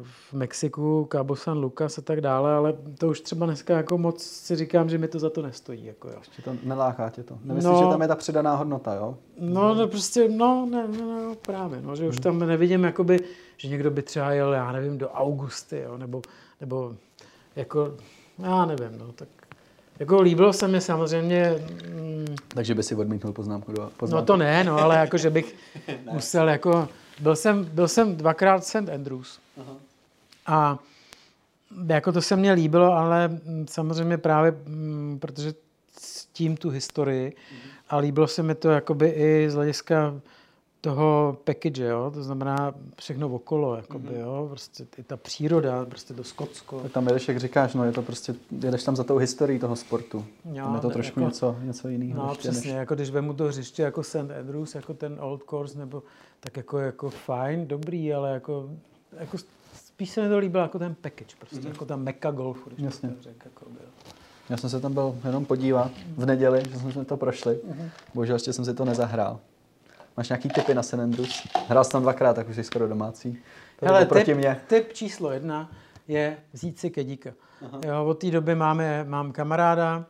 v Mexiku, Cabo San Lucas a tak dále, ale to už třeba dneska jako moc si říkám, že mi to za to nestojí. Jako jo. Ještě to neláká tě to. Nemyslíš, no, že tam je ta přidaná hodnota, jo? No, no prostě, no, ne, ne, no právě, no, že už tam nevidím, jakoby, že někdo by třeba jel, já nevím, do Augusty, jo, nebo, nebo jako, já nevím, no, tak jako líbilo se mi samozřejmě... Mm, Takže by si odmítnul poznámku do poznámku. No to ne, no, ale jako, že bych [laughs] musel jako... Byl jsem, byl jsem dvakrát St. Andrews. Aha. A jako to se mně líbilo, ale samozřejmě právě, mm, protože s tím tu historii mhm. a líbilo se mi to jakoby i z hlediska toho package, jo? to znamená všechno okolo, jakoby, mm-hmm. jo? prostě i ta příroda, prostě to Skotsko. Tak tam jedeš, jak říkáš, no je to prostě, jedeš tam za tou historií toho sportu. Jo, tam je to trošku jako, něco, něco jiného. No přesně, než... jako když vemu to hřiště jako St. Andrews, jako ten Old Course, nebo tak jako, jako fajn, dobrý, ale jako, jako spíš se mi to líbilo jako ten package, prostě, mm-hmm. jako ta meka golfu, když Jasně. to řek, jako byl. Já jsem se tam byl jenom podívat v neděli, že jsme to prošli. Mm-hmm. Bohužel ještě jsem si to nezahrál. Máš nějaký typy na St. Andrews? Hrál jsem tam dvakrát, tak už jsi skoro domácí. To Hele, proti typ, mě. typ číslo jedna je vzít si kedíka. Jo, od té doby máme, mám kamaráda,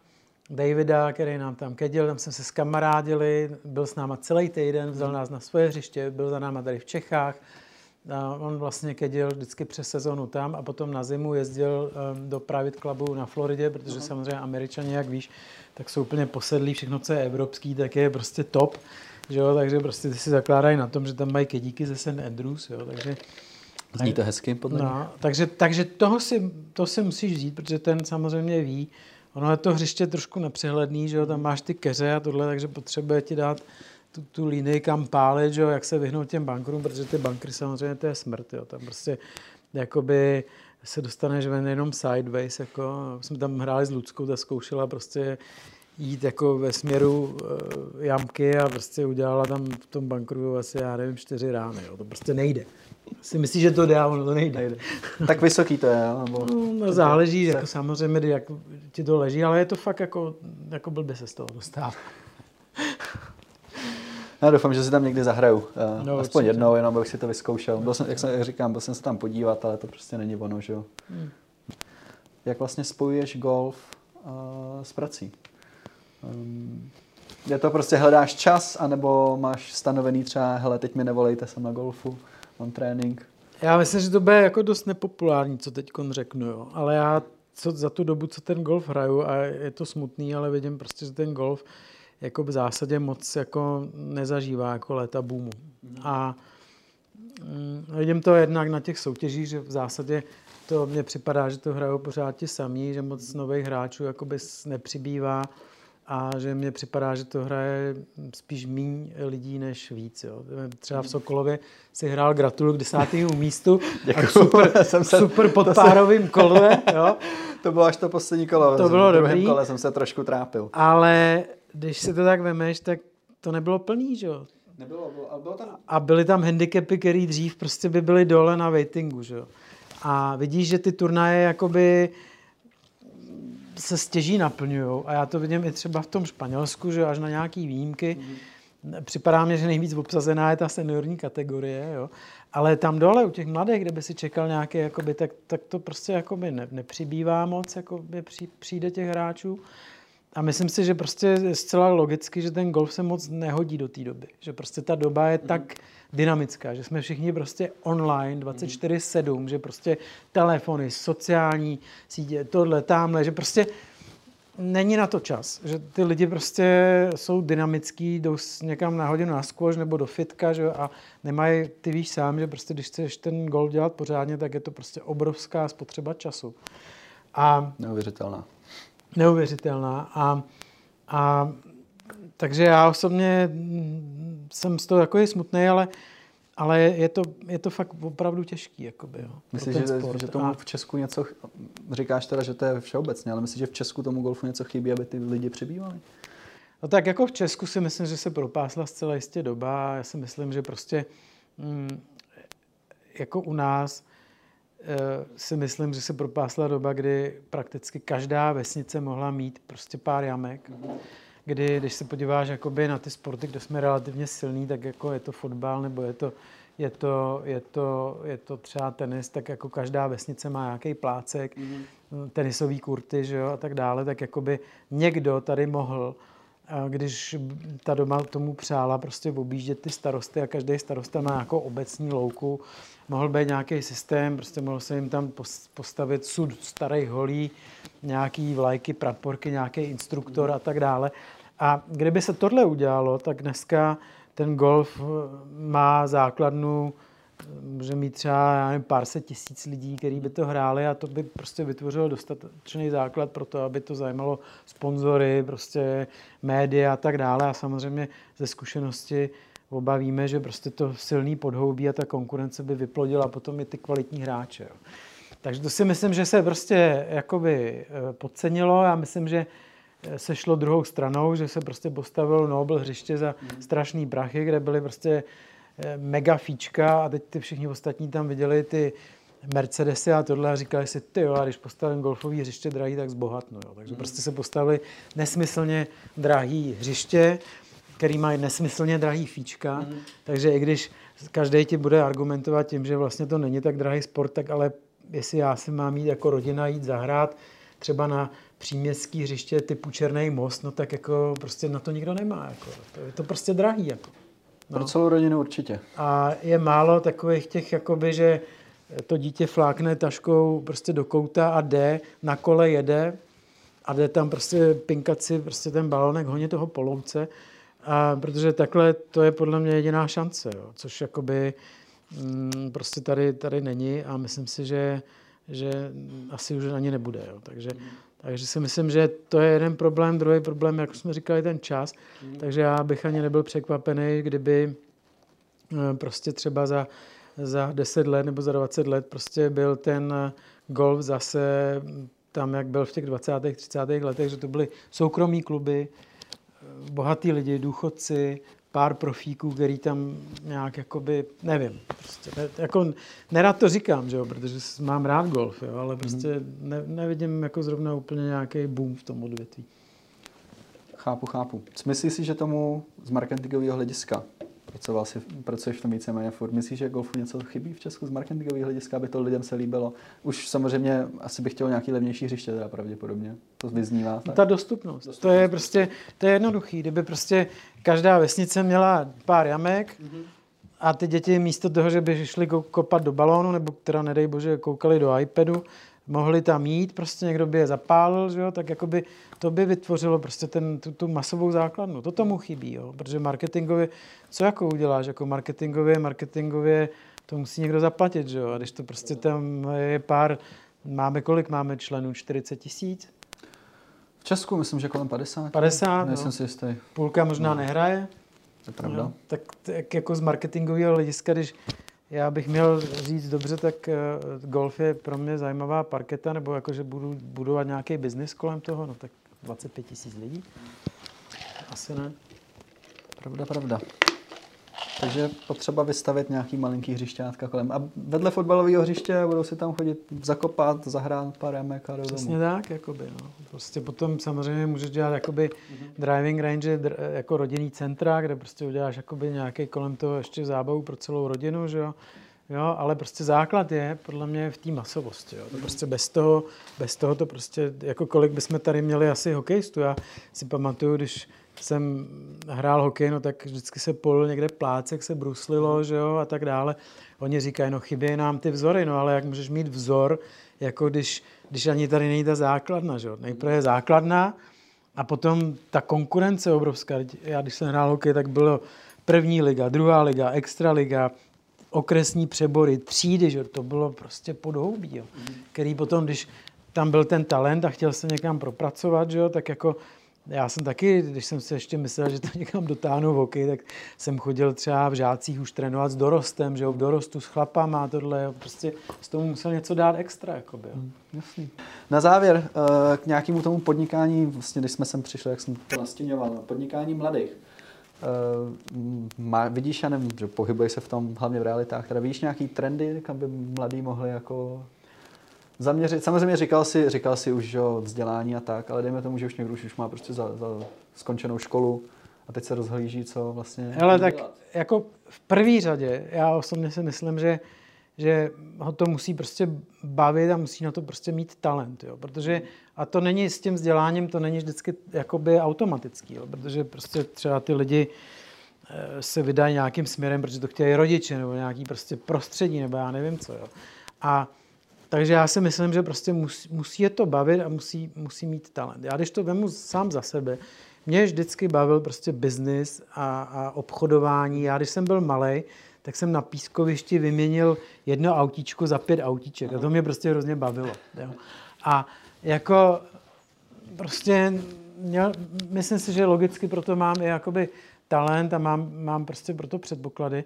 Davida, který nám tam kedil, tam jsme se skamarádili, byl s náma celý týden, vzal nás na svoje hřiště, byl za náma tady v Čechách. A on vlastně kedil vždycky přes sezonu tam a potom na zimu jezdil um, do private clubu na Floridě, protože uh-huh. samozřejmě američani, jak víš, tak jsou úplně posedlí, všechno, co je evropský, tak je prostě top že jo, takže prostě ty si zakládají na tom, že tam mají kedíky ze St. Andrews, jo, takže... Zní to hezky, podle no, mě. takže, takže toho si, to si musíš vzít, protože ten samozřejmě ví. Ono je to hřiště trošku nepřehledný, že jo, tam máš ty keře a tohle, takže potřebuje ti dát tu, tu linii, kam pálit, že jo, jak se vyhnout těm bankrům, protože ty bankry samozřejmě to je smrt, jo, tam prostě jakoby se dostaneš ven jenom sideways, jako jsme tam hráli s Ludskou, ta zkoušela prostě jít jako ve směru uh, jamky a prostě udělala tam v tom bankru asi, já nevím, čtyři rány. Jo. To prostě nejde. Si myslíš, že to jde, ale ono to nejde. nejde. [laughs] tak vysoký to je, Nebo... No, no záleží, se... jako samozřejmě, jak ti to leží, ale je to fakt jako, jako blbě se z toho dostává. [laughs] Já doufám, že si tam někdy zahraju. Uh, no, aspoň určitě. jednou, jenom bych si to vyzkoušel. Byl jsem, jak, jsem, jak říkám, byl jsem se tam podívat, ale to prostě není ono, že jo. Hmm. Jak vlastně spojuješ golf uh, s prací? Um, je to prostě hledáš čas, anebo máš stanovený třeba, hele, teď mi nevolejte, jsem na golfu, mám trénink. Já myslím, že to bude jako dost nepopulární, co teď řeknu, jo. ale já co, za tu dobu, co ten golf hraju, a je to smutný, ale vidím prostě, že ten golf jako v zásadě moc jako nezažívá jako léta boomu. Mm. A mm, vidím to jednak na těch soutěžích, že v zásadě to mně připadá, že to hrajou pořád ti samí, že moc nových hráčů jakoby nepřibývá a že mně připadá, že to hraje spíš méně lidí než víc. Jo. Třeba v Sokolově si hrál gratulu k desátému místu [laughs] Děkuju. a super, jsem se, super podpárovým kole. Jo. To bylo až to poslední kolo. To bylo dobrý. kole jsem se trošku trápil. Ale když si to tak vemeš, tak to nebylo plný, že jo. Nebylo, bylo, ale bylo tam... A byly tam handicapy, které dřív prostě by byly dole na waitingu, že jo. A vidíš, že ty turnaje jakoby se stěží naplňují. A já to vidím i třeba v tom Španělsku, že až na nějaký výjimky. Mm. Připadá mě, že nejvíc obsazená je ta seniorní kategorie, jo. Ale tam dole u těch mladých, kde by si čekal nějaké, jakoby, tak, tak to prostě jakoby ne, nepřibývá moc, jakoby při, přijde těch hráčů. A myslím si, že prostě je zcela logicky, že ten golf se moc nehodí do té doby. Že prostě ta doba je mm. tak dynamická, že jsme všichni prostě online 24-7, že prostě telefony, sociální sítě, tohle, tamhle, že prostě není na to čas, že ty lidi prostě jsou dynamický, jdou někam na hodinu na squash nebo do fitka že, a nemají, ty víš sám, že prostě když chceš ten golf dělat pořádně, tak je to prostě obrovská spotřeba času. A, neuvěřitelná. Neuvěřitelná. A, a takže já osobně jsem z toho takový smutný, ale, ale je, to, je to fakt opravdu těžký. Jakoby, jo, myslíš, že, že tomu v Česku něco, říkáš teda, že to je všeobecně, ale myslíš, že v Česku tomu golfu něco chybí, aby ty lidi přibývali? No tak jako v Česku si myslím, že se propásla zcela jistě doba. Já si myslím, že prostě mm, jako u nás si myslím, že se propásla doba, kdy prakticky každá vesnice mohla mít prostě pár jamek. Kdy, když se podíváš jakoby na ty sporty, kde jsme relativně silní, tak jako je to fotbal nebo je to, je to, je to, je to třeba tenis, tak jako každá vesnice má nějaký plácek, mm-hmm. tenisový kurty že jo, a tak dále, tak jakoby někdo tady mohl když ta doma tomu přála prostě objíždět ty starosty a každý starosta má jako obecní louku, mohl být nějaký systém, prostě mohl se jim tam postavit sud starých holí, nějaký vlajky, praporky, nějaký instruktor a tak dále. A kdyby se tohle udělalo, tak dneska ten golf má základnu může mít třeba já nevím, pár set tisíc lidí, kteří by to hráli a to by prostě vytvořilo dostatečný základ pro to, aby to zajímalo sponzory, prostě média a tak dále. A samozřejmě ze zkušenosti oba víme, že prostě to silný podhoubí a ta konkurence by vyplodila potom i ty kvalitní hráče. Jo. Takže to si myslím, že se prostě jakoby eh, podcenilo. Já myslím, že eh, se šlo druhou stranou, že se prostě postavilo Nobel hřiště za strašný prachy, kde byly prostě mega fíčka a teď ty všichni ostatní tam viděli ty Mercedesy a tohle a říkali si, ty jo, a když postavím golfový hřiště drahý, tak zbohatnu. Jo. Takže mm. prostě se postavili nesmyslně drahý hřiště, který mají nesmyslně drahý fíčka, mm. takže i když každý ti bude argumentovat tím, že vlastně to není tak drahý sport, tak ale jestli já si mám jít jako rodina jít zahrát třeba na příměstský hřiště typu Černý most, no tak jako prostě na to nikdo nemá. Jako. To je to prostě drahý. Jako. No. Pro celou rodinu určitě. A je málo takových těch, jakoby, že to dítě flákne taškou prostě do kouta a jde, na kole jede a jde tam prostě pinkat si prostě ten balonek, honit toho polouce. A protože takhle to je podle mě jediná šance, jo, což jakoby mm, prostě tady, tady není a myslím si, že, že asi už ani nebude. Jo. Takže takže si myslím, že to je jeden problém. Druhý problém, jak jsme říkali, ten čas. Mm. Takže já bych ani nebyl překvapený, kdyby eh, prostě třeba za, za 10 let nebo za 20 let prostě byl ten eh, golf zase tam, jak byl v těch 20. 30. letech, že to byly soukromí kluby, eh, bohatí lidi, důchodci, pár profíků, který tam nějak jakoby, nevím, prostě, ne, jako nerad to říkám, že jo, protože mám rád golf, jo, ale prostě mm. ne, nevidím jako zrovna úplně nějaký boom v tom odvětví. Chápu, chápu. Myslíš si, že tomu z marketingového hlediska pracoval si, pracuješ v tom víceméně furt. Myslíš, že golfu něco chybí v Česku z marketingového hlediska, aby to lidem se líbilo? Už samozřejmě asi bych chtěl nějaký levnější hřiště, teda pravděpodobně. To vyznívá. Tak? Ta dostupnost. dostupnost. To je prostě, to je jednoduchý. Kdyby prostě každá vesnice měla pár jamek, mm-hmm. a ty děti místo toho, že by šli kopat do balónu, nebo která, nedej bože, koukali do iPadu, mohli tam jít, prostě někdo by je zapálil, že jo, tak jakoby to by vytvořilo prostě ten, tu, tu masovou základnu. To tomu chybí, jo, protože marketingově, co jako uděláš, jako marketingově, marketingově, to musí někdo zaplatit, že jo, a když to prostě tam je pár, máme kolik máme členů, 40 tisíc? V Česku myslím, že kolem 50. 50, Nejsem no. si jistý. Půlka možná no. nehraje. To je pravda. No, tak, tak jako z marketingového hlediska, když já bych měl říct dobře, tak eh, golf je pro mě zajímavá parketa, nebo jako, že budu budovat nějaký biznis kolem toho, no tak 25 tisíc lidí. Asi ne. Pravda, pravda. Takže potřeba vystavit nějaký malinký hřišťátka kolem. A vedle fotbalového hřiště budou si tam chodit zakopat, zahrát pár jamek a Přesně tak, jakoby, no. Prostě potom samozřejmě můžeš dělat jakoby driving range, jako rodinný centra, kde prostě uděláš jakoby nějaký kolem toho ještě zábavu pro celou rodinu, že jo. Jo, ale prostě základ je podle mě v té masovosti. Jo. To prostě bez toho, bez toho to prostě, jako kolik bychom tady měli asi hokejistů. Já si pamatuju, když jsem hrál hokej, no tak vždycky se polil někde plácek, se bruslilo, že jo, a tak dále. Oni říkají, no chybí nám ty vzory, no ale jak můžeš mít vzor, jako když, když ani tady není ta základna, že jo. Nejprve je základna a potom ta konkurence obrovská. Já když jsem hrál hokej, tak bylo první liga, druhá liga, extra liga, okresní přebory, třídy, že to bylo prostě podhoubí, jo. který potom, když tam byl ten talent a chtěl se někam propracovat, že jo, tak jako já jsem taky, když jsem si ještě myslel, že to [laughs] někam dotáhnu v hokej, tak jsem chodil třeba v žácích už trénovat s dorostem, že jo, v dorostu s chlapama a tohle, jo, prostě s tomu musel něco dát extra, jakoby, jo. Hmm, jasný. Na závěr eh, k nějakému tomu podnikání, vlastně když jsme sem přišli, jak jsem to nastěňoval, podnikání mladých. Uh, má, vidíš, já nevím, že pohybuješ se v tom hlavně v realitách, teda vidíš nějaký trendy, kam by mladí mohli jako zaměřit. Samozřejmě říkal si, říkal si už o vzdělání a tak, ale dejme tomu, že už někdo už má prostě za, za skončenou školu a teď se rozhlíží, co vlastně... Ale tak jako v první řadě, já osobně si myslím, že že ho to musí prostě bavit a musí na to prostě mít talent, jo? protože a to není s tím vzděláním, to není vždycky jakoby automatický, jo? protože prostě třeba ty lidi eh, se vydají nějakým směrem, protože to chtějí rodiče nebo nějaký prostě prostředí nebo já nevím co. Jo? A takže já si myslím, že prostě musí, musí je to bavit a musí, musí mít talent. Já když to vemu sám za sebe, mě vždycky bavil prostě biznis a, a obchodování. Já když jsem byl malý, tak jsem na pískovišti vyměnil jedno autíčko za pět autíček. A to mě prostě hrozně bavilo. Jo. A jako prostě měl, myslím si, že logicky proto mám i jakoby talent a mám, mám prostě proto předpoklady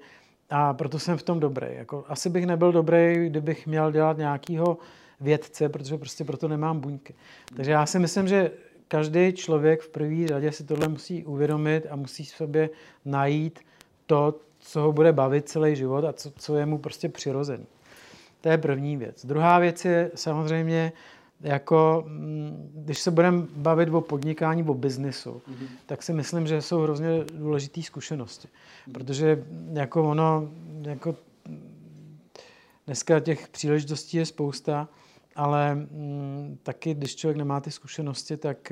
a proto jsem v tom dobrý. Jako, asi bych nebyl dobrý, kdybych měl dělat nějakýho vědce, protože prostě proto nemám buňky. Takže já si myslím, že každý člověk v první řadě si tohle musí uvědomit a musí sobě najít to, co ho bude bavit celý život a co, co je mu prostě přirozený. To je první věc. Druhá věc je samozřejmě, jako, mm, když se budeme bavit o podnikání, o biznisu, mm-hmm. tak si myslím, že jsou hrozně důležité zkušenosti. Protože jako ono, jako dneska těch příležitostí je spousta, ale mm, taky, když člověk nemá ty zkušenosti, tak,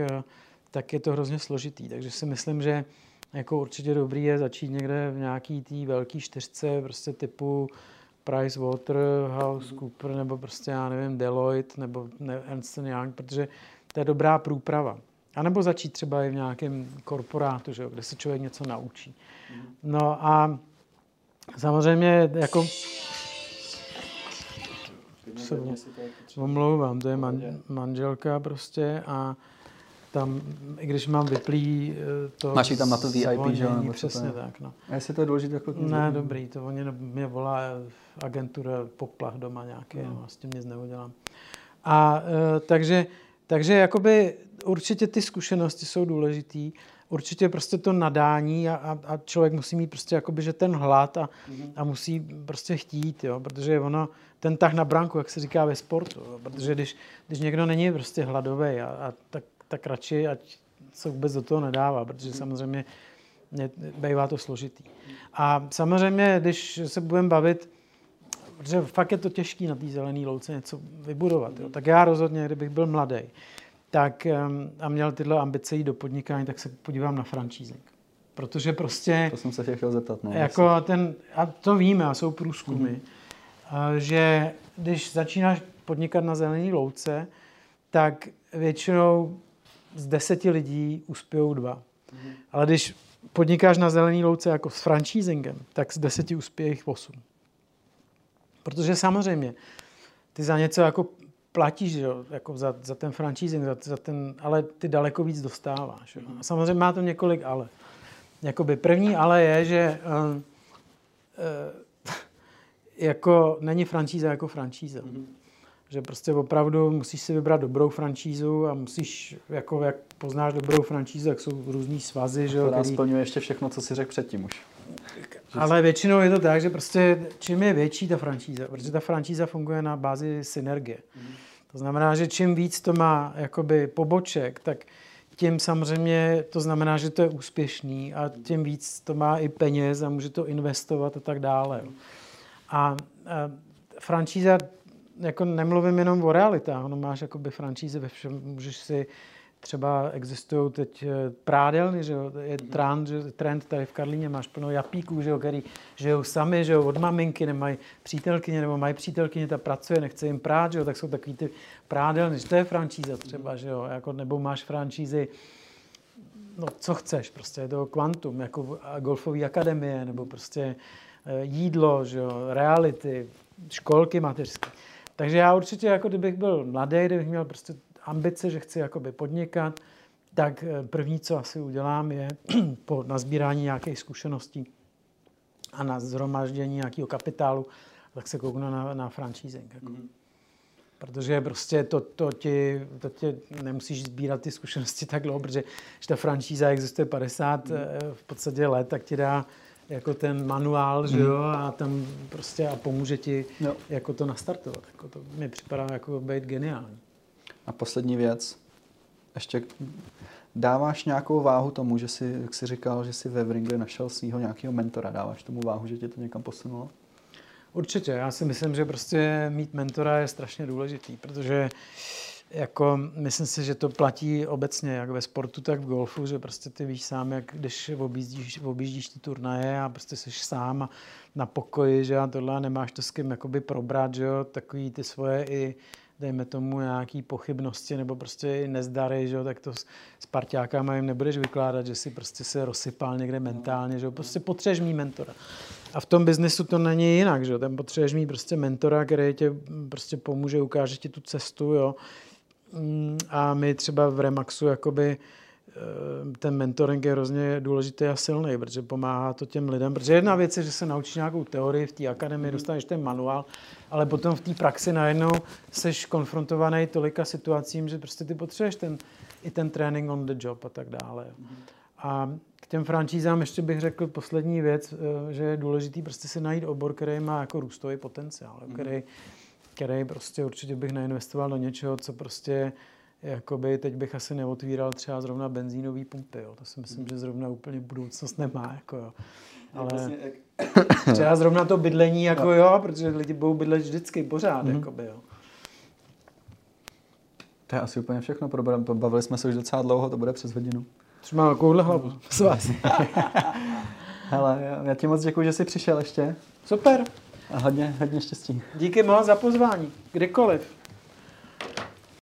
tak je to hrozně složitý. Takže si myslím, že jako určitě dobrý je začít někde v nějaký té velké čtyřce, prostě typu Price Waterhouse. Cooper, nebo prostě, já nevím, Deloitte, nebo Ernst Young, protože to je dobrá průprava. A nebo začít třeba i v nějakém korporátu, že jo, kde se člověk něco naučí. No a samozřejmě jako... Se omlouvám, to je man, manželka prostě a tam, i když mám vyplý eh, to... Máš tam na to VIP, že jo? Přesně tak, no. A jestli to je důležité jako... Ne, dobrý, to oni mě volá agentura poplach doma nějaký, no. no s tím nic neudělám. A e, takže, takže jakoby určitě ty zkušenosti jsou důležitý, určitě prostě to nadání a, a, a člověk musí mít prostě jakoby, že ten hlad a, mm-hmm. a musí prostě chtít, jo, protože ono, ten tah na branku, jak se říká ve sportu, jo, protože když, když někdo není prostě hladový a, a tak tak radši, ať se vůbec do toho nedává, protože samozřejmě bývá to složitý. A samozřejmě, když se budeme bavit, protože fakt je to těžké na té zelené louce něco vybudovat, jo, tak já rozhodně, kdybych byl mladý, tak a měl tyhle ambice jít do podnikání, tak se podívám na franchising. Protože prostě... To jsem se chtěl zeptat. No, jako ten, a to víme, a jsou průzkumy, mm-hmm. že když začínáš podnikat na zelené louce, tak většinou z deseti lidí uspějou dva. Mm-hmm. Ale když podnikáš na zelený louce jako s franchisingem, tak z deseti uspěje jich osm. Protože samozřejmě, ty za něco jako platíš jo, jako za, za ten franchising, za, za ten, ale ty daleko víc dostáváš. Jo. A samozřejmě má to několik ale. Jakoby první ale je, že uh, uh, [laughs] jako není francíza jako francíza. Mm-hmm že prostě opravdu musíš si vybrat dobrou francízu a musíš, jako jak poznáš dobrou francízu, jak jsou různý svazy, že jo. Která který... splňuje ještě všechno, co si řekl předtím už. Ale většinou je to tak, že prostě čím je větší ta francíza, protože ta francíza funguje na bázi synergie. Mm. To znamená, že čím víc to má jakoby poboček, tak tím samozřejmě to znamená, že to je úspěšný a tím víc to má i peněz a může to investovat a tak dále. A, a francíza jako nemluvím jenom o realitách, ono máš jakoby franšízy ve všem, můžeš si třeba existují teď eh, prádelny, že jo, je mhm. trend, že, trend tady v Karlíně, máš plno japíků, že jo, který žijou sami, že jo, od maminky, nemají přítelkyně, nebo mají přítelkyně, ta pracuje, nechce jim prát, že jo, tak jsou takový ty prádelny, že to je franšíza třeba, že jo, jako, nebo máš franšízy, no co chceš, prostě je to kvantum, jako golfové akademie, nebo prostě eh, jídlo, že jo, reality, školky mateřské. Takže já určitě, jako kdybych byl mladý, kdybych měl prostě ambice, že chci jakoby podnikat, tak eh, první, co asi udělám, je [clears throat] po nazbírání nějakých zkušeností a na zhromaždění nějakého kapitálu, tak se kouknu na, na franchising. Jako. Mm. protože prostě to, to, ti, to ti nemusíš sbírat ty zkušenosti [laughs] tak dlouho, protože když ta franšíza existuje 50 mm. v podstatě let, tak ti dá jako ten manuál, mm. že jo, a tam prostě a pomůže ti no. jako to nastartovat. Jako to mi připadá jako být geniální. A poslední věc, ještě dáváš nějakou váhu tomu, že si, jak jsi říkal, že si ve Wringli našel svého nějakého mentora, dáváš tomu váhu, že tě to někam posunulo? Určitě, já si myslím, že prostě mít mentora je strašně důležitý, protože jako, myslím si, že to platí obecně, jak ve sportu, tak v golfu, že prostě ty víš sám, jak když objíždíš, objíždíš ty turnaje a prostě jsi sám na pokoji, že a tohle a nemáš to s kým jakoby probrat, že jo, takový ty svoje i dejme tomu nějaký pochybnosti nebo prostě nezdary, že jo, tak to s, s parťákama jim nebudeš vykládat, že si prostě se rozsypal někde mentálně, že jo, prostě potřebuješ mít mentora. A v tom biznesu to není jinak, že jo, tam potřebuješ mít prostě mentora, který tě prostě pomůže, ukáže ti tu cestu, jo. Mm, a my třeba v Remaxu jakoby Eh, ten mentoring je hrozně důležitý a silný, protože pomáhá to těm lidem. Protože jedna věc je, že se naučíš nějakou teorii v té akademii, mhm. dostaneš ten manuál, ale potom v té praxi najednou seš konfrontovaný tolika situacím, že prostě ty potřebuješ ten, i ten training on the job a tak dále. Mhm. A k těm franšízám ještě bych řekl poslední věc, eh, že je důležitý prostě si najít obor, který má jako růstový potenciál, mm který, prostě určitě bych neinvestoval do něčeho, co prostě jakoby teď bych asi neotvíral třeba zrovna benzínové pumpy, jo. to si myslím, že zrovna úplně budoucnost nemá, jako jo. Ale vlastně, [coughs] třeba zrovna to bydlení, jako no. jo, protože lidi budou bydlet vždycky pořád, mm-hmm. jakoby, jo. To je asi úplně všechno. Bavili jsme se už docela dlouho, to bude přes hodinu. Třeba mám takovouhle hlavu [laughs] s vás. Hele, já ti moc děkuji, že jsi přišel ještě. Super. A hodně, hodně štěstí. Díky moc za pozvání, Kdekoliv.